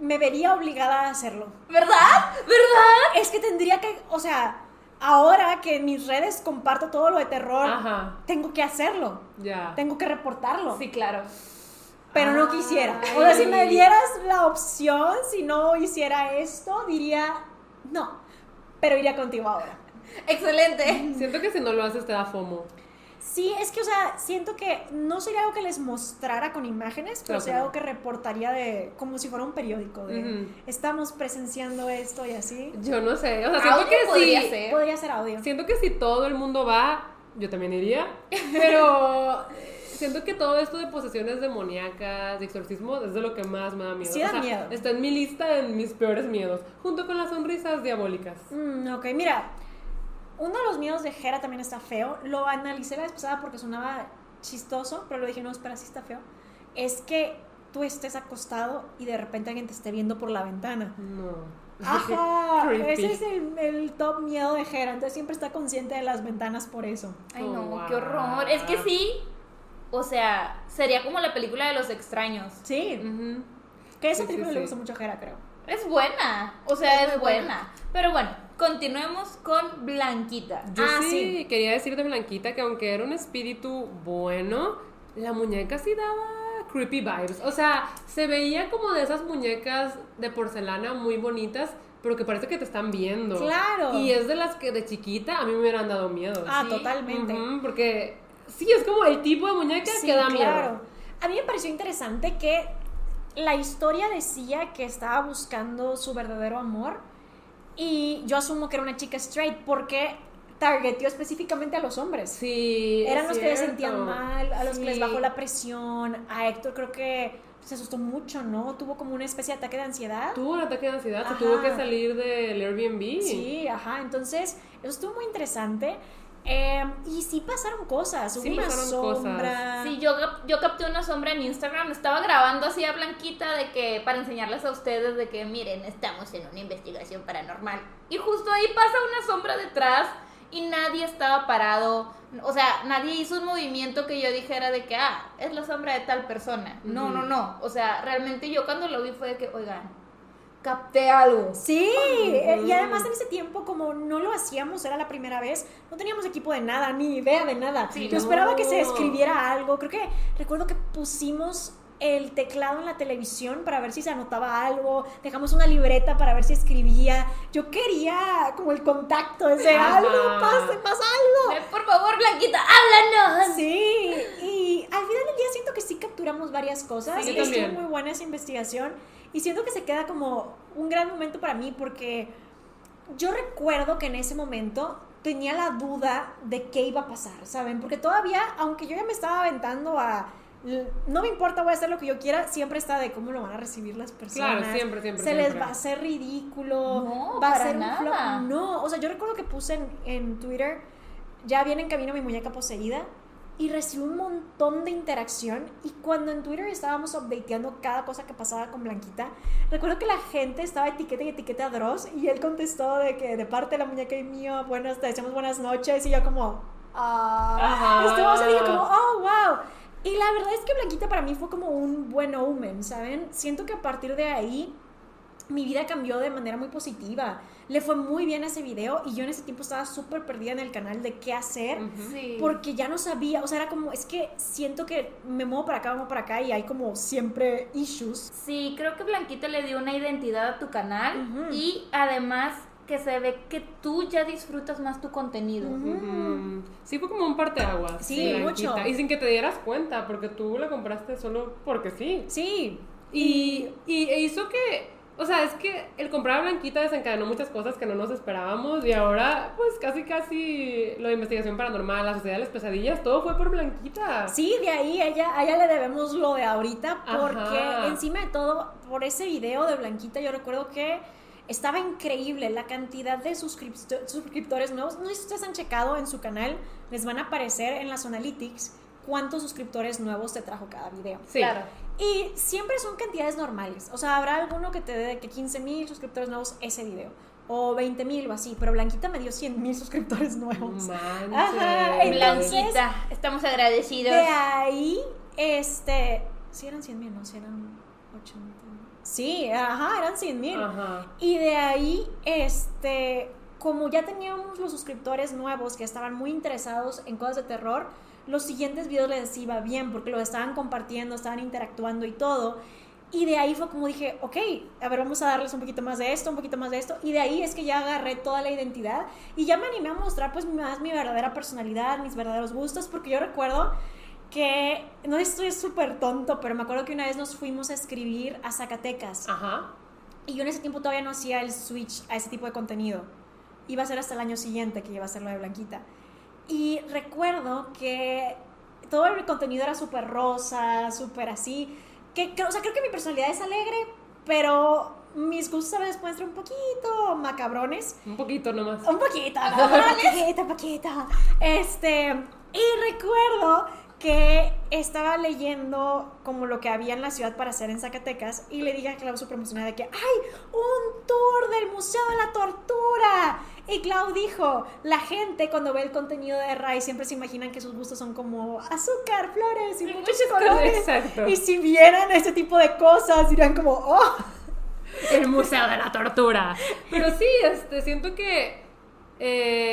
me vería obligada a hacerlo. ¿Verdad? ¿Verdad? Es que tendría que, o sea, ahora que en mis redes comparto todo lo de terror, Ajá, tengo que hacerlo. ya. Tengo que reportarlo. Sí, claro. Pero no Ay. quisiera. O sea, si me dieras la opción, si no hiciera esto, diría no. Pero iría contigo ahora. Excelente. Siento que si no lo haces te da FOMO. Sí, es que, o sea, siento que no sería algo que les mostrara con imágenes, pero Claro sería no. algo que reportaría de, como si fuera un periódico, de estamos presenciando esto y así. Yo no sé, o sea, siento que podría sí. ser. Podría ser audio. Siento que si todo el mundo va, yo también iría. Pero eh, siento que todo esto de posesiones demoníacas, de exorcismo, es de lo que más me da miedo. Sí da miedo. Está en mi lista de mis peores miedos, junto con las sonrisas diabólicas. Mm, ok, mira, uno de los miedos de Hera también está feo. Lo analicé la vez pasada porque sonaba chistoso, pero lo dije, no, espera, sí está feo. Es que tú estés acostado y de repente alguien te esté viendo por la ventana. No. Ajá, ese es el, el top miedo de Hera, entonces siempre está consciente de las ventanas por eso. Ay, Oh, no, wow. qué horror. Es que sí. O sea, sería como la película de los extraños. Sí, Ujú. que esa Sí, sí, película le sí. gusta mucho a Hera, creo. Es buena. O sea, Es es, muy buena. buena. Pero bueno, continuemos con Blanquita. Yo Ah, sí, sí. quería decir de Blanquita que aunque era un espíritu bueno, la muñeca sí daba creepy vibes. O sea, se veía como de esas muñecas de porcelana muy bonitas, pero que parece que te están viendo. Claro. Y es de las que de chiquita a mí me hubieran dado miedo. Ah, Sí. totalmente. Porque sí, es como el tipo de muñeca Sí, que da miedo. claro. A mí me pareció interesante que la historia decía que estaba buscando su verdadero amor y yo asumo que era una chica straight porque targeteó específicamente a los hombres. Sí. Eran los que se sentían mal, a los que les bajó la presión. A Héctor creo que se asustó mucho, ¿no? Tuvo como una especie de ataque de ansiedad. Tuvo un ataque de ansiedad, Ajá. se tuvo que salir del Airbnb. Sí, ajá. Entonces, eso estuvo muy interesante. Eh, y sí pasaron cosas. Hubo Sí una pasaron cosas. sombra. Sí, yo, yo capté una sombra en Instagram, estaba grabando así a Blanquita de que para enseñarles a ustedes de que miren, estamos en una investigación paranormal. Y justo ahí pasa una sombra detrás y nadie estaba parado, o sea, nadie hizo un movimiento que yo dijera de que, ah, es la sombra de tal persona. No, no, no. O sea, realmente yo cuando lo vi fue de que, oigan, capté algo. Sí, eh, y además en ese tiempo, como no lo hacíamos, era la primera vez, no teníamos equipo de nada, ni idea de nada. Sí, Yo no. esperaba que se escribiera algo. Creo que recuerdo que pusimos el teclado en la televisión para ver si se anotaba algo, dejamos una libreta para ver si escribía. Yo quería como el contacto, ese Ajá. algo, pasa, pasa algo. Por favor, Blanquita, háblanos. Sí, y al final del día siento que sí capturamos varias cosas. Sí, y estuvo muy buena esa investigación. Y siento que se queda como un gran momento para mí porque yo recuerdo que en ese momento tenía la duda de qué iba a pasar, ¿saben? Porque todavía, aunque yo ya me estaba aventando a... No me importa, voy a hacer lo que yo quiera, siempre está de cómo lo van a recibir las personas. Claro, siempre, siempre, Se les va a hacer ridículo. No, va a ser un nada. flop. No, o sea, yo recuerdo que puse en, en Twitter, ya viene en camino mi muñeca poseída, y recibí un montón de interacción. Y cuando en Twitter estábamos updateando cada cosa que pasaba con Blanquita, recuerdo que la gente estaba etiqueta y etiqueta a Dross, y él contestó de que de parte de la muñeca y mío, buenas, te deseamos buenas noches, y yo como, ah, estuvo así, como, oh, wow. Y la verdad es que Blanquita para mí fue como un buen omen, ¿saben? Siento que a partir de ahí mi vida cambió de manera muy positiva. Le fue muy bien ese video y yo en ese tiempo estaba súper perdida en el canal de qué hacer. Sí. Porque ya no sabía, o sea, era como, es que siento que me muevo para acá, me muevo para acá y hay como siempre issues. Sí, creo que Blanquita le dio una identidad a tu canal y además que se ve que tú ya disfrutas más tu contenido. Sí, fue como un parteaguas. Sí, Blanquita. mucho. Y sin que te dieras cuenta, porque tú la compraste solo porque sí. Sí. Y, y e hizo que, o sea, es que el comprar a Blanquita desencadenó muchas cosas que no nos esperábamos y ahora, pues casi, casi lo de investigación paranormal, la sociedad de las pesadillas, todo fue por Blanquita. Sí, de ahí ella, a ella le debemos lo de ahorita, porque Ajá. encima de todo, por ese video de Blanquita, yo recuerdo que Estaba increíble la cantidad de suscrip- suscriptores nuevos. No sé si ustedes han checado en su canal, les van a aparecer en las analytics cuántos suscriptores nuevos te trajo cada video. Sí. Claro. Y siempre son cantidades normales. O sea, habrá alguno que te dé que 15 mil suscriptores nuevos ese video. O 20 mil o así. Pero Blanquita me dio 100 mil suscriptores nuevos. Manches. Ajá, entonces- Blanquita, estamos agradecidos. De ahí, este. Sí, eran 100 mil, no, sí eran 80. Sí, ajá, eran 100 mil. Ajá. Y de ahí, este, como ya teníamos los suscriptores nuevos que estaban muy interesados en cosas de terror, los siguientes videos les iba bien porque lo estaban compartiendo, estaban interactuando y todo. Y de ahí fue como dije, ok, a ver, vamos a darles un poquito más de esto, un poquito más de esto. Y de ahí es que ya agarré toda la identidad y ya me animé a mostrar pues más mi verdadera personalidad, mis verdaderos gustos, porque yo recuerdo que, no estoy súper tonto, pero me acuerdo que una vez nos fuimos a escribir a Zacatecas. Ajá. Y yo en ese tiempo todavía no hacía el switch a ese tipo de contenido. Iba a ser hasta el año siguiente que iba a ser lo de Blanquita. Y recuerdo que todo el contenido era súper rosa, súper así. Que, que- o sea, creo que mi personalidad es alegre, pero mis gustos a veces pueden ser un poquito macabrones. Un poquito nomás. Un poquito, poquito, un poquito. Este, y recuerdo que estaba leyendo como lo que había en la ciudad para hacer en Zacatecas y le dije a Clau súper emocionada de que ¡ay! ¡Un tour del Museo de la Tortura! Y Clau dijo, la gente cuando ve el contenido de Ray siempre se imaginan que sus gustos son como azúcar, flores y muchos colores. Exacto. Y si vieran ese tipo de cosas dirían como, ¡oh! El Museo de la Tortura. Pero sí, este, siento que eh,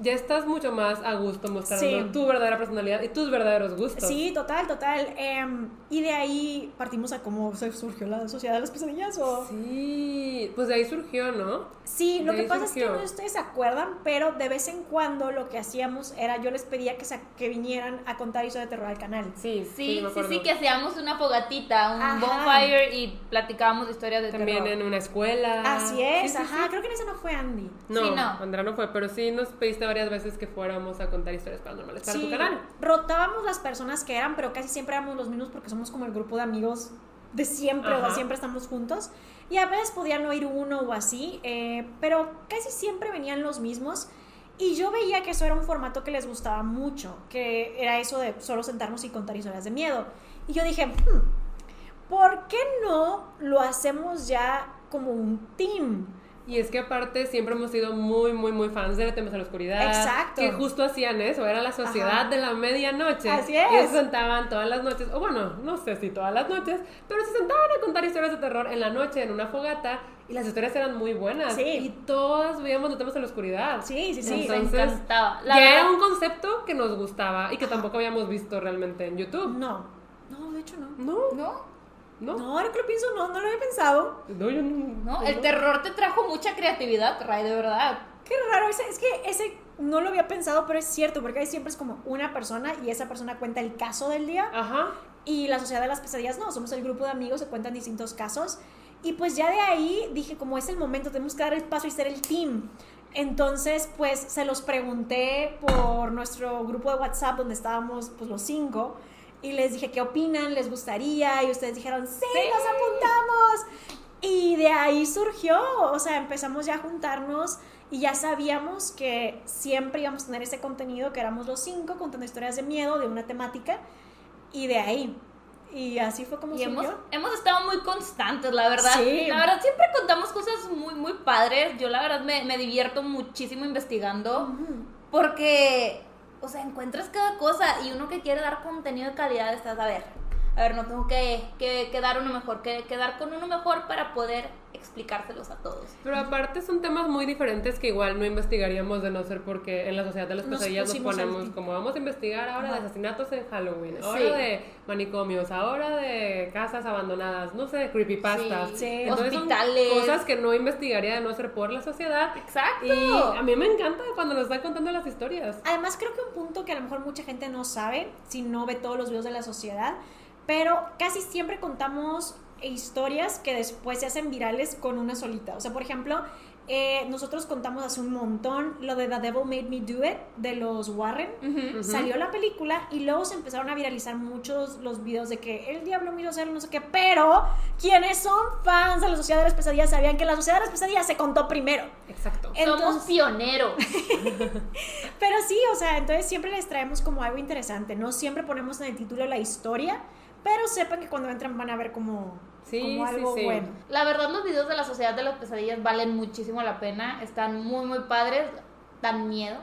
ya estás mucho más a gusto mostrando Sí. tu verdadera personalidad y tus verdaderos gustos. Sí, total, total. Em, y de ahí partimos a cómo se surgió la sociedad de las pesadillas. ¿o? Sí, pues de ahí surgió, ¿no? Sí, lo que pasa es que no sé si ustedes se acuerdan, pero de vez en cuando lo que hacíamos era yo les pedía que, que vinieran a contar historias de terror al canal. Sí, Sí, sí, sí, que hacíamos una fogatita, un Ajá. bonfire y platicábamos historias de También terror. en una escuela. Así es, ajá. sí. Creo que en ese no fue Andy. No, Sí, no. Andrea no fue, pero sí nos pediste varias veces que fuéramos a contar historias paranormales para Sí, tu canal. rotábamos las personas que eran, pero casi siempre éramos los mismos porque somos como el grupo de amigos de siempre, o siempre estamos juntos. Y a veces podían no ir uno o así, eh, pero casi siempre venían los mismos. Y yo veía que eso era un formato que les gustaba mucho, que era eso de solo sentarnos y contar historias de miedo. Y yo dije, "Hmm, ¿por qué no lo hacemos ya como un team? Y es que aparte siempre hemos sido muy, muy, muy fans de Temas a la Oscuridad. Exacto. Que justo hacían eso, era la sociedad Ajá. de la medianoche. Así Y es. se sentaban todas las noches, o bueno, no sé si todas las noches, pero se sentaban a contar historias de terror en la noche, en una fogata, y las historias eran muy buenas. Sí. Y todas veíamos Temas a la Oscuridad. Sí, sí, sí. Entonces, encantaba. La ya verdad- era un concepto que nos gustaba y que tampoco habíamos visto realmente en YouTube. No, no, de hecho no. No, ¿No? No. No, ahora que lo pienso, no, no lo había pensado. No, yo no. ¿No? El terror te trajo mucha creatividad, Ray, de verdad. Qué raro, ese- es que ese no lo había pensado, pero es cierto, porque ahí siempre es como una persona y esa persona cuenta el caso del día Ajá. y la sociedad de las pesadillas no, somos el grupo de amigos, se cuentan distintos casos y pues ya de ahí dije como es el momento, tenemos que dar el paso y ser el team. Entonces pues se los pregunté por nuestro grupo de WhatsApp donde estábamos pues los cinco y les dije qué opinan, les gustaría y ustedes dijeron sí, nos apuntamos. Y de ahí surgió, o sea, empezamos ya a juntarnos y ya sabíamos que siempre íbamos a tener ese contenido, que éramos los cinco contando historias de miedo, de una temática, y de ahí. Y así fue como Y hemos, surgió. hemos estado muy constantes, la verdad. Sí. La verdad, siempre contamos cosas muy, muy padres. Yo, la verdad, me, me divierto muchísimo investigando. Ujú. Porque, o sea, encuentras cada cosa y uno que quiere dar contenido de calidad estás, a ver, a ver, no tengo que, que, que dar uno mejor, que, que dar con uno mejor para poder explicárselos a todos. Pero aparte son temas muy diferentes que igual no investigaríamos de no ser porque en la sociedad de las Nos pesadillas nos ponemos como vamos a investigar ahora de asesinatos en Halloween, ahora Sí. de manicomios, ahora de casas abandonadas, no sé, de creepypastas. Sí. Sí. Entonces son Hospitales. cosas que no investigaría de no ser por la sociedad. Exacto. Y a mí me encanta cuando nos están contando las historias. Además, creo que un punto que a lo mejor mucha gente no sabe, si no ve todos los videos de la sociedad, pero casi siempre contamos historias que después se hacen virales con una solita. O sea, por ejemplo, eh, nosotros contamos hace un montón lo de The Devil Made Me Do It de los Warren. Salió la película y luego se empezaron a viralizar muchos los videos de que el diablo me hizo hacer no sé qué, pero quienes son fans de la Sociedad de las Pesadillas sabían que la Sociedad de las Pesadillas se contó primero. Exacto. Somos Entonces- pioneros. Pero sí, o sea, entonces siempre les traemos como algo interesante. No siempre ponemos en el título la historia, pero sepan que cuando entran van a ver como, Sí, como sí, algo sí. bueno. La verdad, los videos de la Sociedad de las Pesadillas valen muchísimo la pena. Están muy, muy padres. Dan miedo.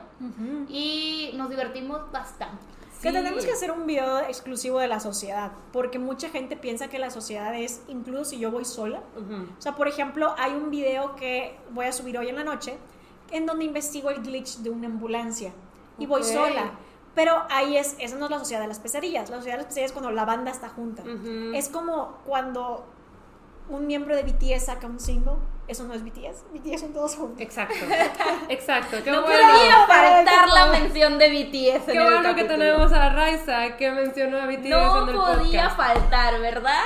Y nos divertimos bastante. Que tenemos que hacer un video exclusivo de la sociedad, porque mucha gente piensa que la sociedad es, incluso si yo voy sola. Ujú. O sea, por ejemplo, hay un video que voy a subir hoy en la noche, en donde investigo el glitch de una ambulancia. Y voy sola. Pero ahí es, esa no es la sociedad de las pesadillas. La sociedad de las pesadillas es cuando la banda está junta. Es como cuando un miembro de BTS saca un single. Eso no es BTS. BTS son todos juntos. Exacto. Exacto. Qué No bueno. podía faltar la mención de BTS Qué en el bueno que tenemos a Raiza que mencionó a BTS No en el podía podcast. faltar, ¿verdad?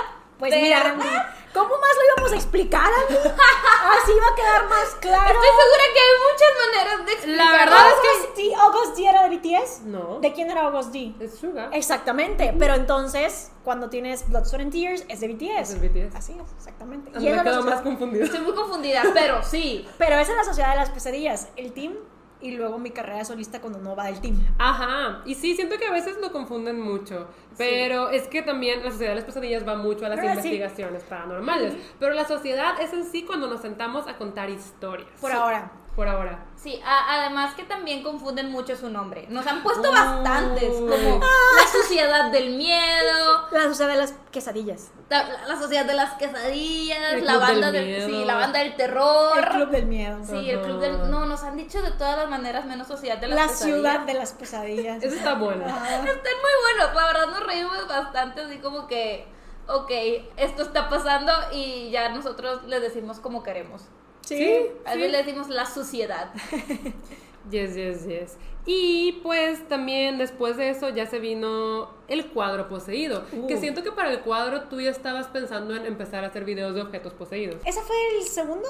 Pues mira. Andy, ¿cómo más lo íbamos a explicar, Andy? Así va a quedar más claro. Estoy segura que hay muchas maneras de explicarlo. La verdad es que- August D, August D era de BTS. No. ¿De quién era August D? Es Suga. Exactamente, pero entonces cuando tienes Blood, Sweat and Tears es de BTS. Es de BTS. Así es, exactamente. Ah, Y Me quedo más confundido. Estoy muy confundida, pero sí. Pero esa es la sociedad de las pesadillas, el team y luego mi carrera de solista cuando no va el team. Ajá, y sí, siento que a veces lo confunden mucho, pero es que también la sociedad de las pesadillas va mucho a las Ah, sí. investigaciones paranormales, pero la sociedad es en sí cuando nos sentamos a contar historias. Por Sí, ahora. Por ahora. Sí, a- además que también confunden mucho su nombre. Nos han puesto Uy. bastantes, como la sociedad del miedo, La sociedad de las quesadillas. la, la sociedad de las quesadillas, El la banda del sí, la banda del terror. El club del miedo. Sí, el club del... No, nos han dicho de todas las maneras menos sociedad de las La pesadillas. ciudad de las pesadillas. Eso está bueno. Ah, Están muy buenos, la verdad nos reímos bastante, así como que, ok, esto está pasando y ya nosotros le decimos como queremos. Sí. A veces le decimos la suciedad. Yes, yes, yes. Y pues también después de eso ya se vino el cuadro poseído. Uh. Que siento que para el cuadro tú ya estabas pensando en empezar a hacer videos de objetos poseídos. ¿Ese fue el segundo?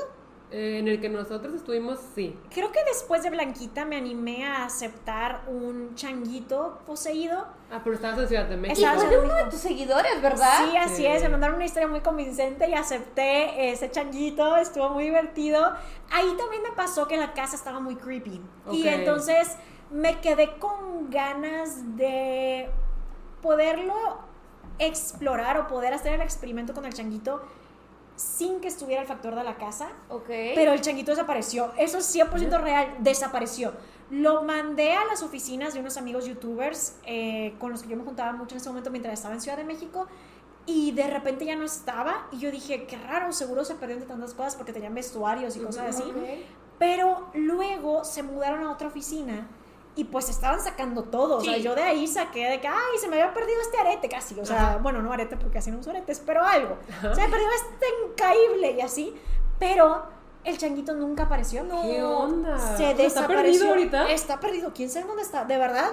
Eh, en el que nosotros estuvimos, sí. Creo que después de Blanquita me animé a aceptar un changuito poseído. Ah, pero estabas en Ciudad de México. Estaba en Fue Ciudad de uno de tus seguidores, ¿verdad? Sí, así Sí. es, me mandaron una historia muy convincente y acepté ese changuito, estuvo muy divertido. Ahí también me pasó que la casa estaba muy creepy. Y Ok. entonces me quedé con ganas de poderlo explorar o poder hacer el experimento con el changuito sin que estuviera el factor de la casa. Ok. Pero el changuito desapareció. Eso es 100% real. Desapareció. Lo mandé a las oficinas de unos amigos youtubers eh, con los que yo me juntaba mucho en ese momento mientras estaba en Ciudad de México. Y de repente ya no estaba. Y yo dije, qué raro, seguro se perdió entre tantas cosas porque tenían vestuarios y cosas así. Pero luego se mudaron a otra oficina y pues estaban sacando todo. O sea, yo de ahí saqué de que, ay, se me había perdido este arete casi. O sea, Ajá. bueno, no arete porque así no uso aretes, pero algo. Se me perdió este increíble y así. Pero el changuito nunca apareció. No. ¿Qué onda? Se O sea, ¿está desapareció. perdido ahorita? Está perdido. ¿Quién sabe dónde está? De verdad,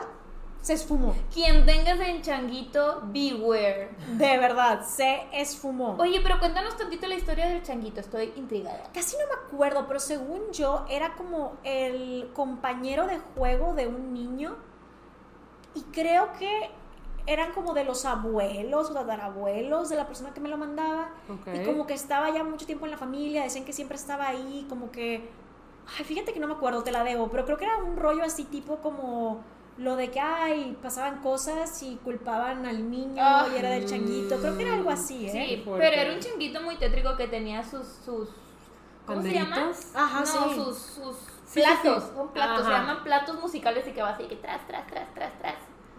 se esfumó. Quien tengas en changuito, beware. De verdad, se esfumó. Oye, pero cuéntanos tantito la historia del changuito, estoy intrigada. Casi no me acuerdo, pero según yo era como el compañero de juego de un niño. Y creo que eran como de los abuelos o tatarabuelos de la persona que me lo mandaba. Y como que estaba ya mucho tiempo en la familia, decían que siempre estaba ahí, como que... Ay, fíjate que no me acuerdo, te la debo, pero creo que era un rollo así tipo como lo de que, ay, pasaban cosas y culpaban al niño Ah. y era del changuito. Creo que era algo así, ¿eh? Sí, pero era un changuito muy tétrico que tenía sus. sus ¿Cómo se llama? Ajá, no, sí. sus, sus Sí, sí, platos. sí. Son platos, se llaman platos musicales y que va así que tras, tras, tras, tras, tras.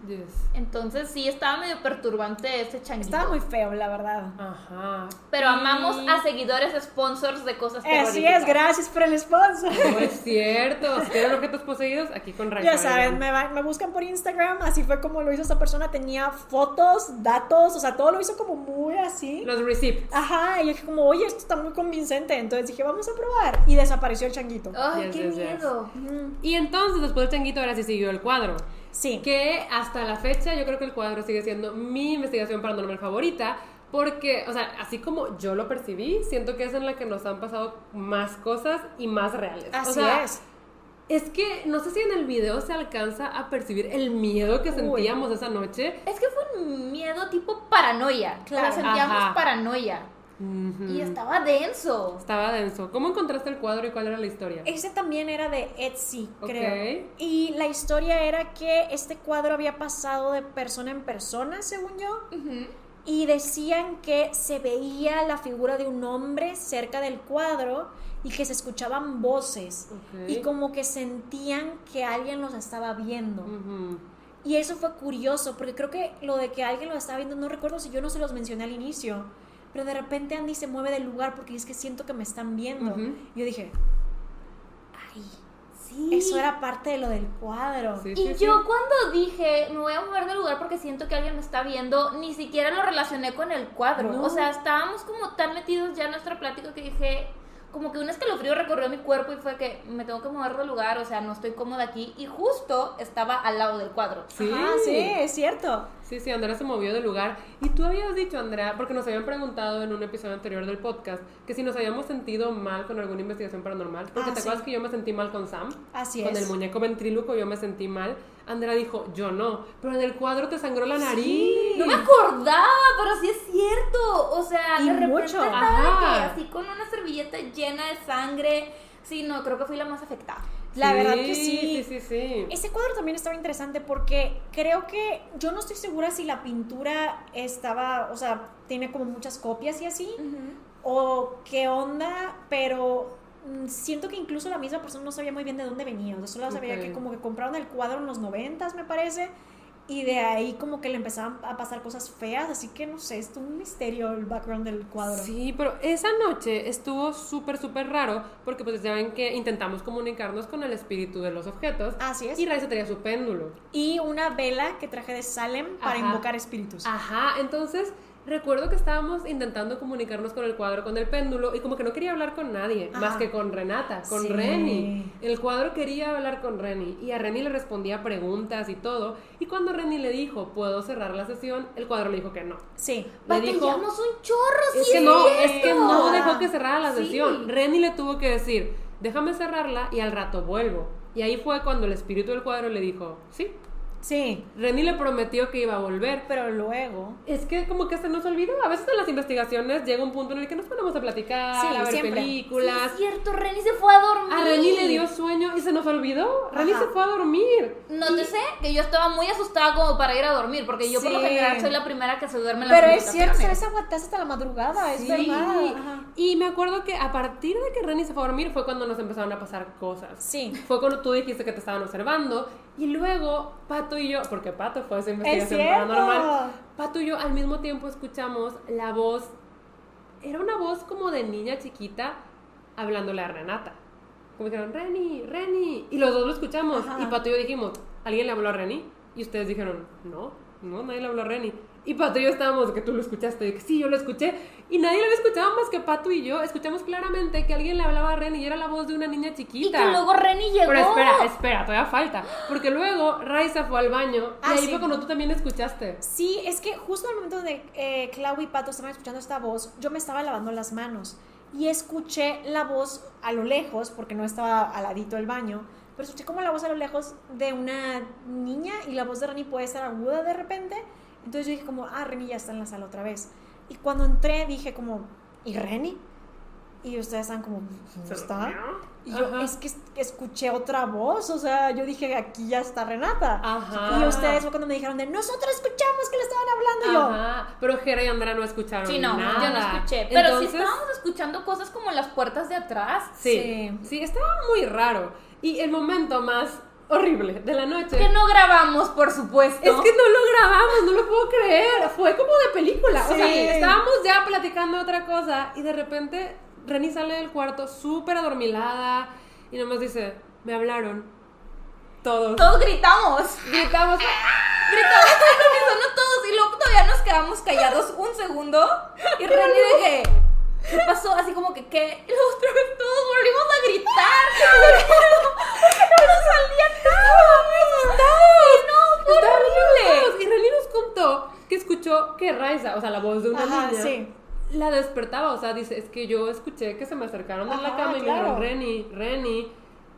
Yes. Entonces sí, estaba medio perturbante este changuito. Estaba muy feo, la verdad. Ajá. Pero amamos Y- a seguidores sponsors de cosas Así es, gracias por el sponsor. No es cierto. Si quieren objetos poseídos, aquí con Raiza. Ya saben, me, va- me buscan por Instagram, así fue como lo hizo esta persona, tenía fotos, datos, o sea, todo lo hizo como muy así. Los receipts. Ajá, y yo dije como, oye, esto está muy convincente, entonces dije, vamos a probar. Y desapareció el changuito. Ay, Yes, qué yes, yes. miedo. Ujú. Y entonces, después del changuito, ahora sí siguió el cuadro. Sí. Que hasta la fecha, yo creo que el cuadro sigue siendo mi investigación paranormal favorita. Porque, o sea, así como yo lo percibí, siento que es en la que nos han pasado más cosas y más reales. o Así sea, es. Es que no sé si en el video se alcanza a percibir el miedo que Uy. sentíamos esa noche. Es que fue un miedo tipo paranoia. Claro. Claro. sentíamos Ajá. paranoia. Y estaba denso. Estaba denso. ¿Cómo encontraste el cuadro y cuál era la historia? Ese también era de Etsy, creo. Y la historia era que este cuadro había pasado de persona en persona, según yo. Y decían que se veía la figura de un hombre cerca del cuadro y que se escuchaban voces. Y como que sentían que alguien los estaba viendo. Y eso fue curioso, porque creo que lo de que alguien lo estaba viendo, no recuerdo si yo no se los mencioné al inicio, pero de repente Andy se mueve del lugar porque es que siento que me están viendo. Y yo dije, ay, Sí. eso era parte de lo del cuadro. Sí, Y sí, sí. yo cuando dije, me voy a mover de lugar porque siento que alguien me está viendo, ni siquiera lo relacioné con el cuadro. No. O sea, estábamos como tan metidos ya en nuestra plática que dije, como que un escalofrío recorrió mi cuerpo y fue que me tengo que mover de lugar, o sea, no estoy cómoda aquí. Y justo estaba al lado del cuadro. Sí. Ajá, sí, es cierto. Sí, sí, Andrea se movió del lugar. Y tú habías dicho, Andrea, porque nos habían preguntado en un episodio anterior del podcast, que si nos habíamos sentido mal con alguna investigación paranormal. Porque Ah, te sí. acuerdas que yo me sentí mal con Sam. Así con es. el muñeco ventríloco yo me sentí mal. Andrea dijo, yo no. Pero en el cuadro te sangró la nariz. No me acordaba, pero sí es cierto. O sea, Y de repente mucho. estaba así con una servilleta llena de sangre. Sí, no, creo que fui la más afectada. La Sí, verdad que sí. Sí, sí, sí. Ese cuadro también estaba interesante porque creo que yo no estoy segura si la pintura estaba, o sea, tiene como muchas copias y así, o qué onda, pero siento que incluso la misma persona no sabía muy bien de dónde venía, o sea, solo sabía que como que compraron el cuadro en los noventas, me parece, y de ahí como que le empezaban a pasar cosas feas, así que no sé, es un misterio el background del cuadro. Sí, pero esa noche estuvo súper, súper raro porque pues ya ven que intentamos comunicarnos con el espíritu de los objetos Así es. y Raiza tenía su péndulo. Y una vela que traje de Salem para Ajá. invocar espíritus. Ajá, entonces recuerdo que estábamos intentando comunicarnos con el cuadro, con el péndulo y como que no quería hablar con nadie, Ajá. más que con Renata, con Sí. Reni. El cuadro quería hablar con Reni y a Reni le respondía preguntas y todo y cuando Reni le dijo, ¿puedo cerrar la sesión? El cuadro le dijo que no. Sí. Le dijo, un chorro, sí Es que no, es que no Ah. dejó que cerrara la Sí. sesión. Reni le tuvo que decir, déjame cerrarla y al rato vuelvo. Y ahí fue cuando el espíritu del cuadro le dijo, sí. Sí. Reni le prometió que iba a volver. Pero luego... Es que como que se nos olvidó. A veces en las investigaciones llega un punto en el que nos ponemos a platicar, Sí, a ver siempre. películas. Sí, es cierto, Reni se fue a dormir. a Reni le dio sueño y se nos olvidó. Reni se fue a dormir. Nótese que yo estaba muy asustada como para ir a dormir, porque yo por lo general soy la primera que se duerme en las Pero es cierto, invitaciones. sabes aguantaste hasta la madrugada, es Sí. verdad. Ajá. Y me acuerdo que a partir de que Reni se fue a dormir fue cuando nos empezaron a pasar cosas. Sí. Fue cuando tú dijiste que te estaban observando y luego Pato y yo, porque Pato fue a esa investigación paranormal, Pato y yo al mismo tiempo escuchamos la voz, era una voz como de niña chiquita hablándole a Renata. Como dijeron, Reni, Reni. Y los dos lo escuchamos. Ajá. Y Pato y yo dijimos, ¿alguien le habló a Reni? Y ustedes dijeron, no, no, nadie le habló a Reni. Y Pato y yo estábamos, que tú lo escuchaste, y que sí, yo lo escuché. Y nadie lo había escuchado más que Pato y yo. Escuchamos claramente que alguien le hablaba a Reni y era la voz de una niña Y chiquita. que luego Reni llegó. Pero espera, espera, todavía falta. Porque luego Raiza fue al baño Ah, y ahí sí. fue cuando tú también escuchaste. Sí, es que justo el momento donde eh, Clau y Pato estaban escuchando esta voz, yo me estaba lavando las manos y escuché la voz a lo lejos, porque no estaba al ladito del baño, pero escuché como la voz a lo lejos de una niña y la voz de Reni puede estar aguda de repente. Entonces yo dije como, ah, Reni ya está en la sala otra vez. Y cuando entré dije como, ¿y Reni? Y ustedes están como, ¿dónde está? Y yo, Ajá. es que es- escuché otra voz, o sea, yo dije, aquí ya está Renata. Ajá. Y ustedes fue cuando me dijeron de, nosotros escuchamos que le estaban hablando y yo. Ajá. Pero Jera y Andrea no escucharon Sí, no, nada. yo no escuché. Pero Entonces, sí estábamos escuchando cosas como las puertas de atrás. Sí, Sí. sí, estaba muy raro. Y el momento más horrible de la noche. Que no grabamos, por supuesto. Es que no lo grabamos, no lo puedo creer. Fue como de película. O sea, estábamos ya platicando otra cosa y de repente Reni sale del cuarto súper adormilada y nomás dice, me hablaron. Todos. Todos gritamos. Gritamos. Gritamos al unísono todos y luego todavía nos quedamos callados un segundo. Y Reni que. ¿Qué pasó? Así como que, ¿qué? Y luego otra vez todos volvimos a gritar. Porque no salía nada. ¡Ay, no! ¡Fue horrible! Y Reni nos contó que escuchó que Raiza, o sea, la voz de una Ajá, niña, sí. la despertaba. O sea, dice, es que yo escuché que se me acercaron en la cama y me claro. dijeron, Reni, Reni.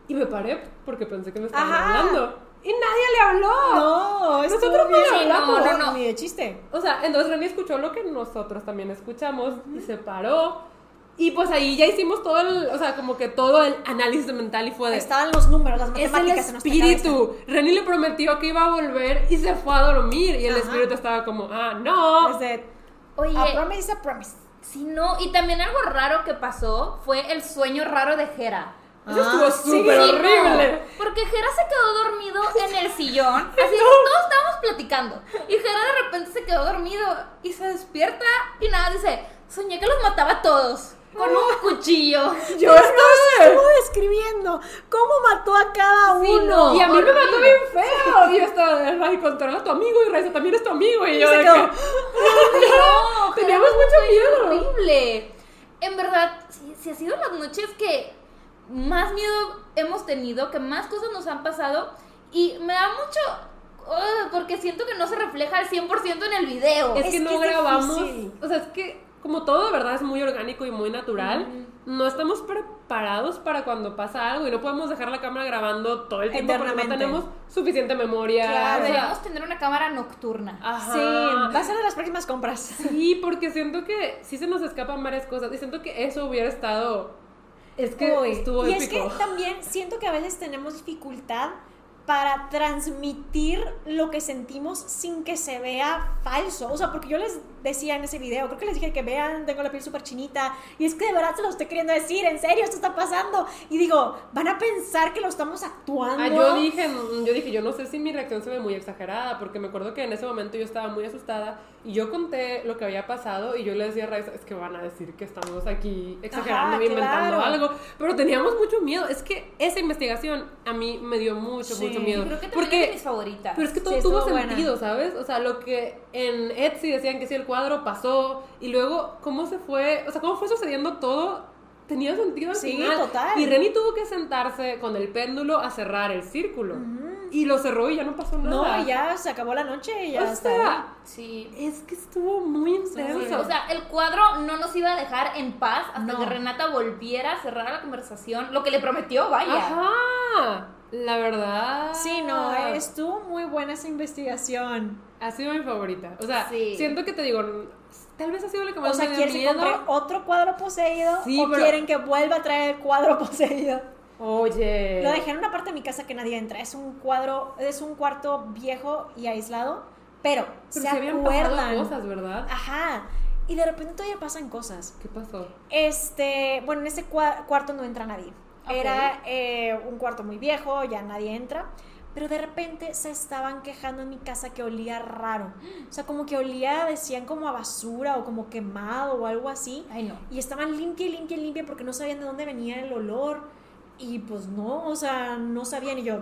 Y me paré porque pensé que me estaban Ajá. hablando. Y nadie le habló. No, Nosotros no le hablamos. no, no. Ni de chiste. O sea, entonces Reni escuchó lo que nosotros también escuchamos y se paró. Y pues ahí ya hicimos todo el, o sea, como que todo el análisis mental y fue de... Estaban los números, las Es el matemáticas en espíritu. Reni le prometió que iba a volver y se fue a dormir. Y el Ajá. espíritu estaba como, ah, no. Desde Oye, a promise is a promise. sí, no. Y también algo raro que pasó fue el sueño raro de Jera. Eso estuvo Ah, sí. súper Sí, no, horrible. porque Jera se quedó dormido en el sillón. Así que todos estábamos platicando. Y Jera de repente se quedó dormido y se despierta y nada, dice, soñé que los mataba a todos con un cuchillo. Yo estuvo describiendo cómo mató a cada Sí, uno. no. Y a mí me mató bien feo. Y yo estaba de, ay, controla a tu amigo y Raiza también es tu amigo. Y yo de quedó. que, No, Teníamos mucho miedo. Horrible. En verdad, sí, sí ha sido las noches que más miedo hemos tenido, que más cosas nos han pasado. Y me da mucho. ugh, porque siento que no se refleja al 100% en el video. es, Es que no que grabamos. difícil. O sea, es que como todo de verdad es muy orgánico y muy natural, no estamos preparados para cuando pasa algo y no podemos dejar la cámara grabando todo el tiempo porque no tenemos suficiente memoria. Claro. o sea, tener una cámara nocturna. ajá. Sí, va a ser de las próximas compras. Sí, porque siento que sí se nos escapan varias cosas y siento que eso hubiera estado... Es que estuvo y es que también siento que a veces tenemos dificultad para transmitir lo que sentimos sin que se vea falso. O sea, porque yo les decía en ese video, creo que les dije que vean, tengo la piel súper chinita, y es que de verdad se lo estoy queriendo decir, en serio, esto está pasando. Y digo, van a pensar que lo estamos actuando. Ah, yo dije, mm, yo dije, yo no sé si mi reacción se ve muy exagerada, porque me acuerdo que en ese momento yo estaba muy asustada y yo conté lo que había pasado y yo le decía a Raiza, es que van a decir que estamos aquí exagerando Ajá, inventando claro. algo, pero teníamos mucho miedo. Es que esa investigación a mí me dio mucho, Sí. mucho miedo. Creo que porque es de mis favoritas. pero es que todo Sí, tuvo buena. sentido, ¿sabes? O sea, lo que en Etsy decían que si el cuadro pasó y luego cómo se fue, o sea, cómo fue sucediendo todo, tenía sentido al Sí, final. total. Y Reni tuvo que sentarse con el péndulo a cerrar el círculo. Y lo cerró y ya no pasó nada. No, ya se acabó la noche y ya O está. sea, Sí. es que estuvo muy intenso. O sea, el cuadro no nos iba a dejar en paz hasta No. que Renata volviera a cerrar la conversación. Lo que le prometió, vaya. Ajá. La verdad. Sí, no, estuvo muy buena esa investigación. Ha sido mi favorita. O sea, Sí. siento que te digo, tal vez ha sido la que más O sea, me ¿quieren que miedo. otro cuadro poseído? Sí, ¿O pero- quieren que vuelva a traer el cuadro poseído? Oye. Lo dejé en una parte de mi casa que nadie entra. Es un cuadro, es un cuarto viejo y aislado, pero, Pero se se acuerdan. cosas, ¿verdad? Ajá. Y de repente todavía pasan cosas. ¿Qué pasó? Este, bueno, en ese cua- cuarto no entra nadie. Ok. Era eh, un cuarto muy viejo, ya nadie entra. Pero de repente se estaban quejando en mi casa que olía raro. O sea, como que olía, decían como a basura o como quemado o algo así. Ay, no. Y estaban limpia, limpia, limpia porque no sabían de dónde venía el olor. Y pues no, o sea, no sabían. Y yo,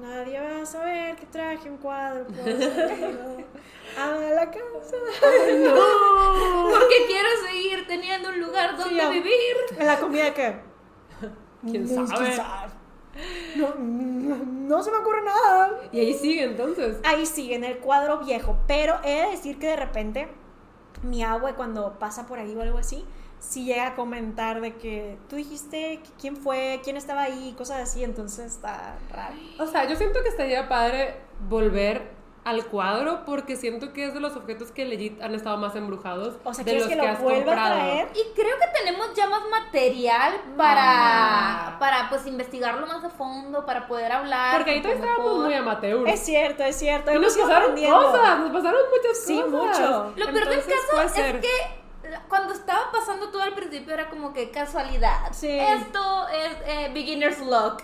nadie va a saber que traje un cuadro a la casa. Porque quiero seguir teniendo un lugar donde vivir. En la comida que... ¿Quién Mm, sabe? No, no, no se me ocurre nada. Y ahí sigue entonces. Ahí sigue, en el cuadro viejo. Pero he de decir que de repente mi abue cuando pasa por ahí o algo así, sí llega a comentar de que tú dijiste que quién fue, quién estaba ahí, cosas así. Entonces está raro. O sea, yo siento que estaría padre volver al cuadro porque siento que es de los objetos que legit han estado más embrujados. O sea, de ¿quieres los que lo has vuelva a comprado. traer? Y creo que tenemos ya más material para, para pues investigarlo más a fondo, para poder hablar. Porque ahí todavía estábamos muy amateur. Es cierto, es cierto. y nos pasaron cosas, nos pasaron muchas Sí, cosas. mucho. Lo peor del caso es que cuando estaba pasando todo al principio era como que casualidad. Sí. Esto es eh, beginner's luck.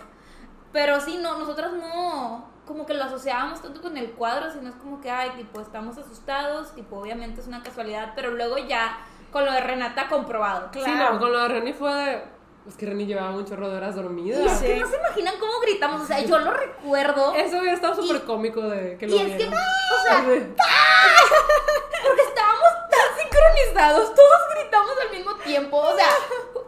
Pero sí, no, nosotras no, como que lo asociábamos tanto con el cuadro, sino es como que, ay, tipo, estamos asustados, tipo, obviamente es una casualidad, pero luego ya con lo de Renata comprobado. Sí, Claro. no, con lo de Reni fue de... Es que Reni llevaba un chorro de horas dormida. Y es Sí. que no se imaginan cómo gritamos, o sea, yo lo recuerdo. Eso hubiera estado súper cómico de que lo y es que, vieran. o sea, Así. Porque estábamos sincronizados, todos gritamos al mismo tiempo, o sea,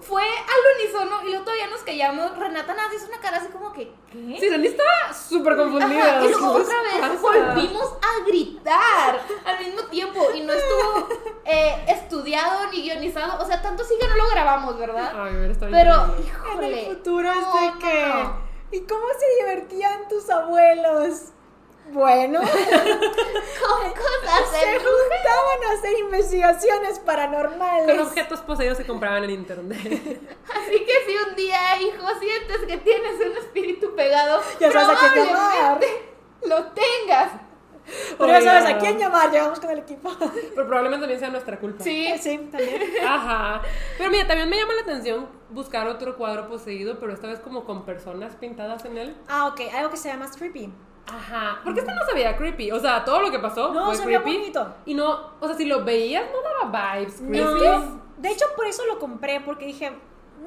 fue al unísono y luego todavía nos callamos. Renata nada hizo una cara así como que, ¿Qué? Sí, Dani estaba súper confundida. Ajá, y luego ¿Qué otra vez pasa? volvimos a gritar al mismo tiempo y no estuvo eh, estudiado ni guionizado. O sea, tanto sí que no lo grabamos, ¿verdad? Ay, hubiera estado Pero, increíble. En híjole. el futuro es de no, que. no. ¿Y cómo se divertían tus abuelos? Bueno, Con cosas se de juntaban a hacer investigaciones paranormales. Con objetos poseídos se compraban en internet. Así que si un día, hijo, sientes que tienes un espíritu pegado, Ya sabes a quién llamar. probablemente lo tengas. Pero ya sabes a quién llamar, llegamos con el equipo. Pero probablemente también sea nuestra culpa. Sí. Sí, también. Ajá. Pero mira, también me llama la atención buscar otro cuadro poseído, pero esta vez como con personas pintadas en él. Ah, ok, algo que sea más creepy. Ajá. Porque este no se veía creepy. O sea, todo lo que pasó No, fue se veía creepy. bonito. Y no, o sea, si lo veías, no daba vibes creepy. No. De hecho, por eso lo compré, porque dije,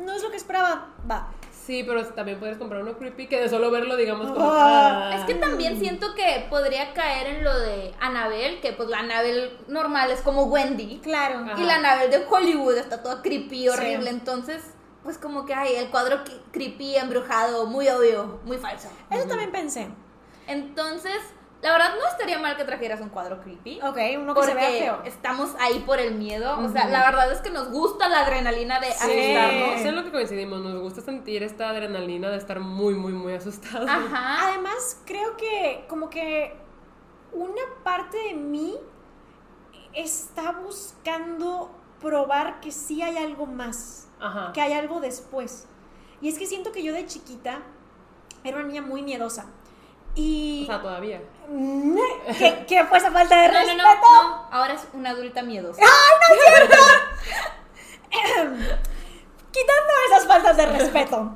no es lo que esperaba. Va. Sí, pero también puedes comprar uno creepy que de solo verlo, digamos, como. Ah. Es que también siento que podría caer en lo de Annabelle, que pues la Annabelle normal es como Wendy. Claro. Ajá. Y la Annabelle de Hollywood está toda creepy, horrible. Sí. Entonces, pues como que hay el cuadro creepy, embrujado, muy obvio, muy falso. Eso también pensé. Entonces, la verdad no estaría mal que trajeras un cuadro creepy. Ok, uno que se vea feo. estamos ahí por el miedo. O sea, la verdad es que nos gusta la adrenalina de asustarnos. Sé lo que coincidimos, nos gusta sentir esta adrenalina de estar muy, muy, muy asustados. Ajá. Además, creo que como que una parte de mí está buscando probar que sí hay algo más, Ajá. que hay algo después. Y es que siento que yo de chiquita era una niña muy miedosa. Y... O sea, todavía. ¿Qué, qué fue esa falta de No, no, respeto? no, no. Ahora es una adulta miedosa. Quitando esas faltas de respeto.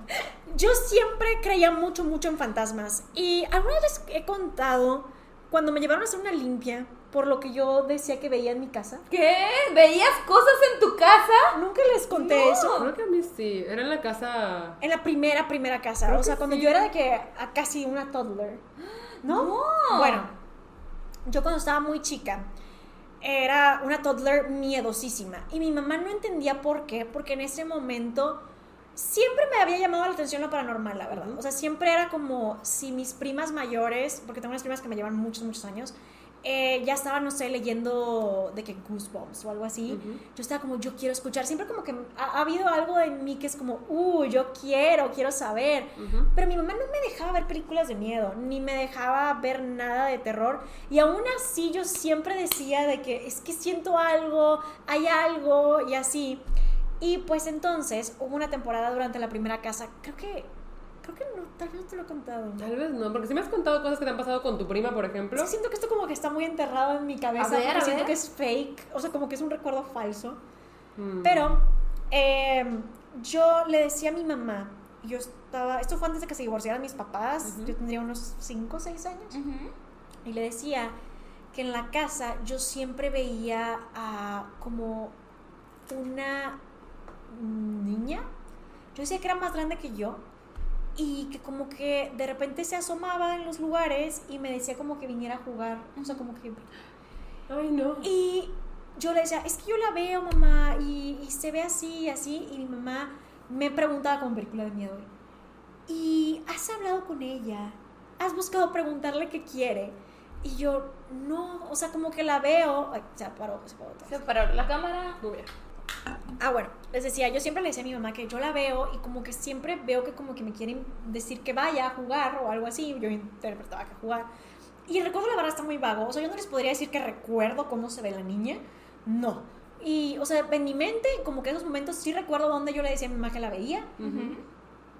Yo siempre creía mucho, mucho en fantasmas. Y alguna vez he contado cuando me llevaron a hacer una limpia por lo que yo decía que veía en mi casa. ¿Qué? ¿Veías cosas en tu casa? Nunca les conté No. eso. Creo que a mí sí. Era en la casa. En la primera, primera casa. Creo o sea, cuando sí. yo era de que a casi una toddler. ¿No? No. Bueno, yo cuando estaba muy chica era una toddler miedosísima. Y mi mamá no entendía por qué, porque en ese momento siempre me había llamado la atención lo paranormal, la verdad. O sea, siempre era como si mis primas mayores, porque tengo unas primas que me llevan muchos, muchos años, eh, ya estaban, no sé, leyendo de que Goosebumps o algo así. Yo estaba como, yo quiero escuchar. Siempre como que ha, ha habido algo en mí que es como, uh, yo quiero, quiero saber. Pero mi mamá no me dejaba ver películas de miedo, ni me dejaba ver nada de terror. Y aún así yo siempre decía de que es que siento algo, hay algo y así. Y pues entonces hubo una temporada durante la primera casa, creo que, creo que no, tal vez no te lo he contado. Tal vez no, porque si me has contado cosas que te han pasado con tu prima, por ejemplo. Que siento que esto como que está muy enterrado en mi cabeza, A ver, porque a siento ver. que es fake, o sea, como que es un recuerdo falso. Mm. Pero eh, yo le decía a mi mamá, yo estaba, esto fue antes de que se divorciaran mis papás, yo tendría unos 5 o 6 años, y le decía que en la casa yo siempre veía a como una niña, yo decía que era más grande que yo, y que como que de repente se asomaba en los lugares y me decía como que viniera a jugar, o sea, como que Ay, no. y yo le decía, es que yo la veo, mamá, y, y se ve así y así. Y mi mamá me preguntaba con película de miedo. ¿Y has hablado con ella? ¿Has buscado preguntarle qué quiere? Y yo, no, o sea, como que la veo. Ay, se paró, se paró otra vez. Se paró la cámara. Muy bien. Ah, bueno, les decía, yo siempre le decía a mi mamá que yo la veo y como que siempre veo que como que me quieren decir que vaya a jugar o algo así. Yo interpretaba que jugar. Y el recuerdo, la verdad, está muy vago. O sea, yo no les podría decir que recuerdo cómo se ve la niña. No. Y, o sea, en mi mente, como que esos momentos sí recuerdo dónde yo le decía a mi mamá que la veía,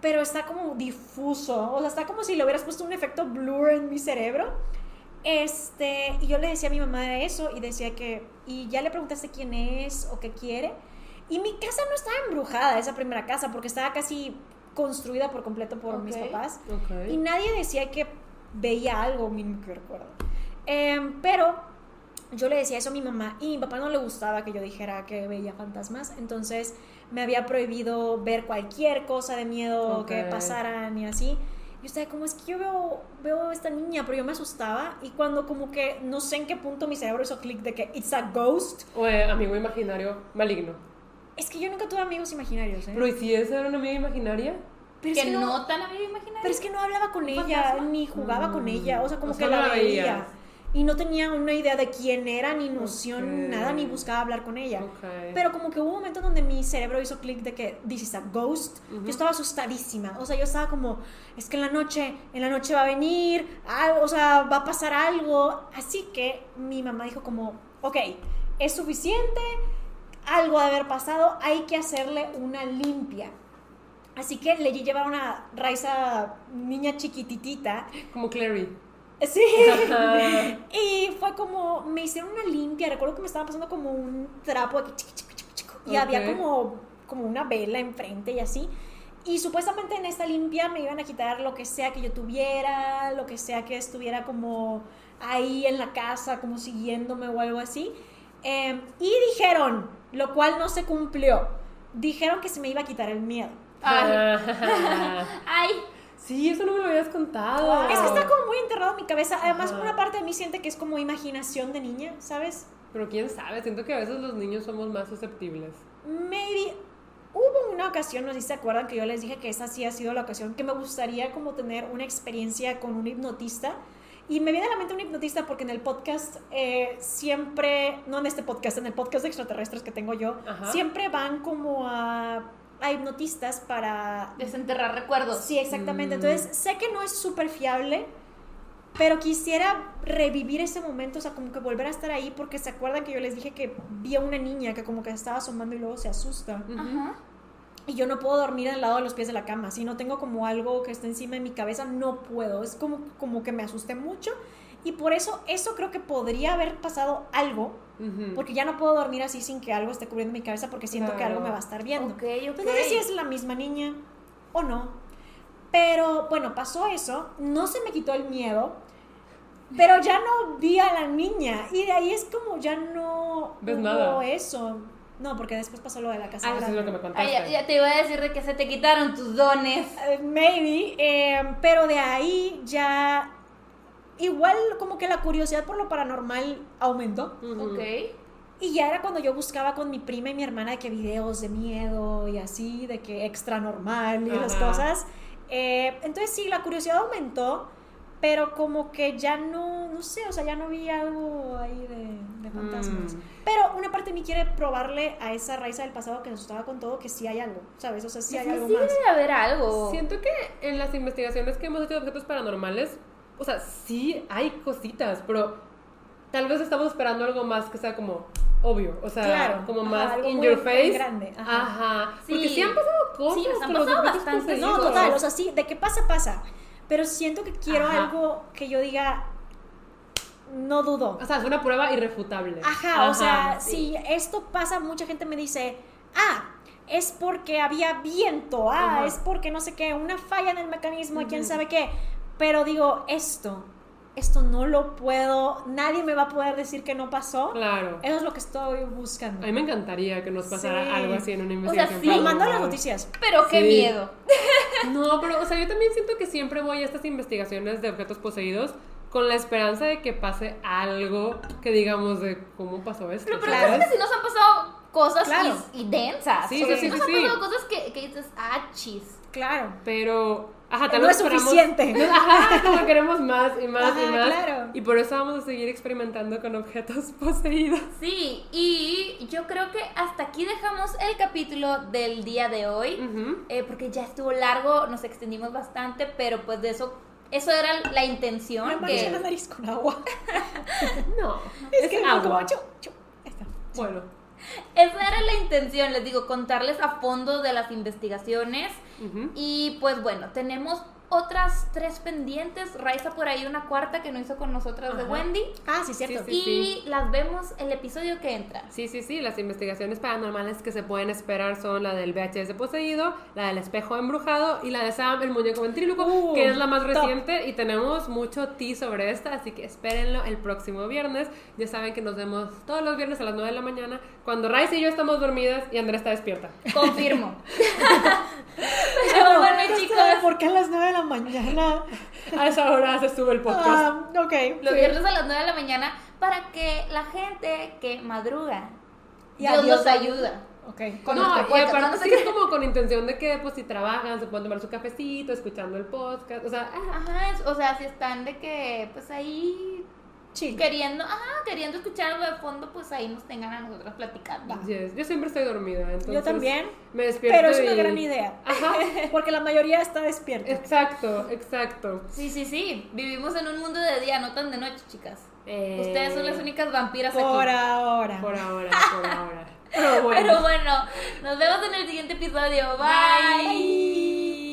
pero está como difuso. O sea, está como si le hubieras puesto un efecto blur en mi cerebro. Este, y yo le decía a mi mamá eso y decía que, y ya le preguntaste quién es o qué quiere. Y mi casa no estaba embrujada, esa primera casa, porque estaba casi construida por completo por mis papás. Y nadie decía que veía algo, mínimo que recuerdo. Em, pero yo le decía eso a mi mamá y mi papá no le gustaba que yo dijera que veía fantasmas, entonces me había prohibido ver cualquier cosa de miedo que pasaran y así. Yo estaba como, es que yo veo, veo a esta niña, pero yo me asustaba y cuando como que no sé en qué punto mi cerebro hizo clic de que it's a ghost, O eh, amigo imaginario maligno. es que yo nunca tuve amigos imaginarios, ¿eh? Pero ¿y si esa era una amiga imaginaria? Pero es que que no- no tan amiga imaginaria. Pero es que no hablaba con ¿Un ella, fantasma? ni jugaba con Mm, ella, o sea, como o que sea, la no la veía. veías. Y no tenía una idea de quién era, ni noción, nada, ni buscaba hablar con ella. Pero como que hubo un momento donde mi cerebro hizo clic de que this is a ghost. Yo estaba asustadísima. O sea, yo estaba como, es que en la noche, en la noche va a venir, al- o sea, va a pasar algo. Así que mi mamá dijo como, ok, es suficiente, algo de haber pasado, hay que hacerle una limpia. Así que le llevaron a Raiza, niña chiquititita. Como Clary. Sí. Ajá. Y fue como, me hicieron una limpia, recuerdo que me estaba pasando como un trapo que chico, chico, chico, chico, y había como, como una vela enfrente y así. Y supuestamente en esta limpia me iban a quitar lo que sea que yo tuviera, lo que sea que estuviera como ahí en la casa, como siguiéndome o algo así. Eh, y dijeron, lo cual no se cumplió, dijeron que se me iba a quitar el miedo. Ay, Ah. ay, Sí, eso no me lo habías contado. Es que está como muy enterrado en mi cabeza. Además, Ajá. una parte de mí siente que es como imaginación de niña, ¿sabes? Pero quién sabe, siento que a veces los niños somos más susceptibles. Maybe hubo una ocasión, no sé si se acuerdan, que yo les dije que esa sí ha sido la ocasión que me gustaría como tener una experiencia con un hipnotista. Y me viene a la mente un hipnotista porque en el podcast eh, siempre, no en este podcast, en el podcast de extraterrestres que tengo yo, Ajá. siempre van como a, a hipnotistas para desenterrar recuerdos. Sí, exactamente. Mm. Entonces, sé que no es súper fiable, pero quisiera revivir ese momento, o sea, como que volver a estar ahí, porque se acuerdan que yo les dije que vi a una niña que como que estaba asomando y luego se asusta. Ajá. Y yo no puedo dormir al lado de los pies de la cama. Si no tengo como algo que esté encima de mi cabeza, no puedo. Es como, como que me asusté mucho. Y por eso, eso creo que podría haber pasado algo, porque ya no puedo dormir así sin que algo esté cubriendo mi cabeza, porque siento que algo me va a estar viendo. Ok, ok. Pues no sé si es la misma niña o no. Pero bueno, pasó eso, no se me quitó el miedo, pero ya no vi a la niña. Y de ahí es como ya no ¿Ves hubo nada? eso. No, porque después pasó lo de la casa. Ah, eso es lo que me Ay, contaste. ya, ya te iba a decir de que se te quitaron tus dones. Eh, maybe, eh, pero de ahí ya igual como que la curiosidad por lo paranormal aumentó. Ok. Y ya era cuando yo buscaba con mi prima y mi hermana de que videos de miedo y así, de que extra normal y las Ajá. cosas. Eh, entonces sí, la curiosidad aumentó, pero como que ya no, no sé, o sea, ya no vi algo ahí de, de fantasmas. Mm. Pero una parte de mí quiere probarle a esa raíz del pasado que se asustaba con todo que sí hay algo, ¿sabes? O sea, sí hay Sí, algo sí más. debe haber algo. Siento que en las investigaciones que hemos hecho de objetos paranormales, o sea, sí hay cositas, pero tal vez estamos esperando algo más que sea como obvio, o sea, Claro, como más in your face. grande, ajá. Ajá. Sí. Porque sí han pasado cosas Sí, han pasado poseídos. No, total, o sea, sí, de qué pasa, pasa. Pero siento que quiero Ajá. algo que yo diga, no dudo. O sea, es una prueba irrefutable. Ajá, o sea, sí. si esto pasa, mucha gente me dice, ah, es porque había viento, ah, es porque no sé qué, una falla en el mecanismo, quién Ujú. sabe qué. Pero digo, esto, esto no lo puedo, nadie me va a poder decir que no pasó. Claro. Eso es lo que estoy buscando. A mí me encantaría que nos pasara Sí. algo así en una sea, investigación. sí. Me mandan las paranormal. noticias. Pero qué Sí. miedo. No, pero, o sea, yo también siento que siempre voy a estas investigaciones de objetos poseídos con la esperanza de que pase algo que digamos de cómo pasó esto. Pero, pero ¿sabes? sí nos han pasado cosas Claro. y, y densas. Sí, sí, sí, nos sí, han sí. cosas que, que dices, ah, chis. Claro. Pero, ajá, No tal vez es esperamos- suficiente. No, Ajá, como queremos más y más y más. claro. Y por eso vamos a seguir experimentando con objetos poseídos. Sí, y yo creo que hasta aquí dejamos el capítulo del día de hoy. Eh, porque ya estuvo largo, nos extendimos bastante, pero pues de eso, eso era la intención. Me que- la nariz con agua. No, Es, es, que agua. como chu, chu. Ahí está. Bueno, Esa era la intención, les digo, contarles a fondo de las investigaciones. Y pues bueno, tenemos otras tres pendientes. Raiza por ahí una cuarta que no hizo con nosotras de. Wendy. Ah, sí, cierto. Sí, sí. y las vemos el episodio que entra. Sí, sí, sí, las investigaciones paranormales que se pueden esperar son la del VHS poseído, la del espejo embrujado y la de Sam, el muñeco ventríloco, Uh, que es la más top. reciente y tenemos mucho tea sobre esta, así que espérenlo el próximo viernes. Ya saben que nos vemos todos los viernes a las 9 de la mañana, cuando Rice y yo estamos dormidas y Andrea está despierta. Confirmo. Pero, bueno, chicos. ¿Por qué a las 9 de la mañana? A esa hora se sube el podcast. Ah, ok. Los sí. viernes a las 9 de la mañana para que la gente que madruga, Y Dios Dios los ayuda. Ok. Con no, y aparte no sé sí qué. es como con intención de que, pues, si trabajan, se pueden tomar su cafecito, escuchando el podcast, o sea, Ajá, es- o sea, si están de que, pues ahí Chill. queriendo, ajá, queriendo escuchar algo de fondo, pues ahí nos tengan a nosotros platicando. Yo siempre estoy dormida, entonces... Yo también. Me despierto Pero es una gran idea. Ajá, Porque la mayoría está despierta. exacto, exacto. Sí, sí, sí. Vivimos en un mundo de día, no tan de noche, chicas. Eh, Ustedes son las únicas vampiras Por aquí. ahora. Por ahora, por ahora. Pero bueno. Pero bueno, nos vemos en el siguiente episodio. Bye. Bye.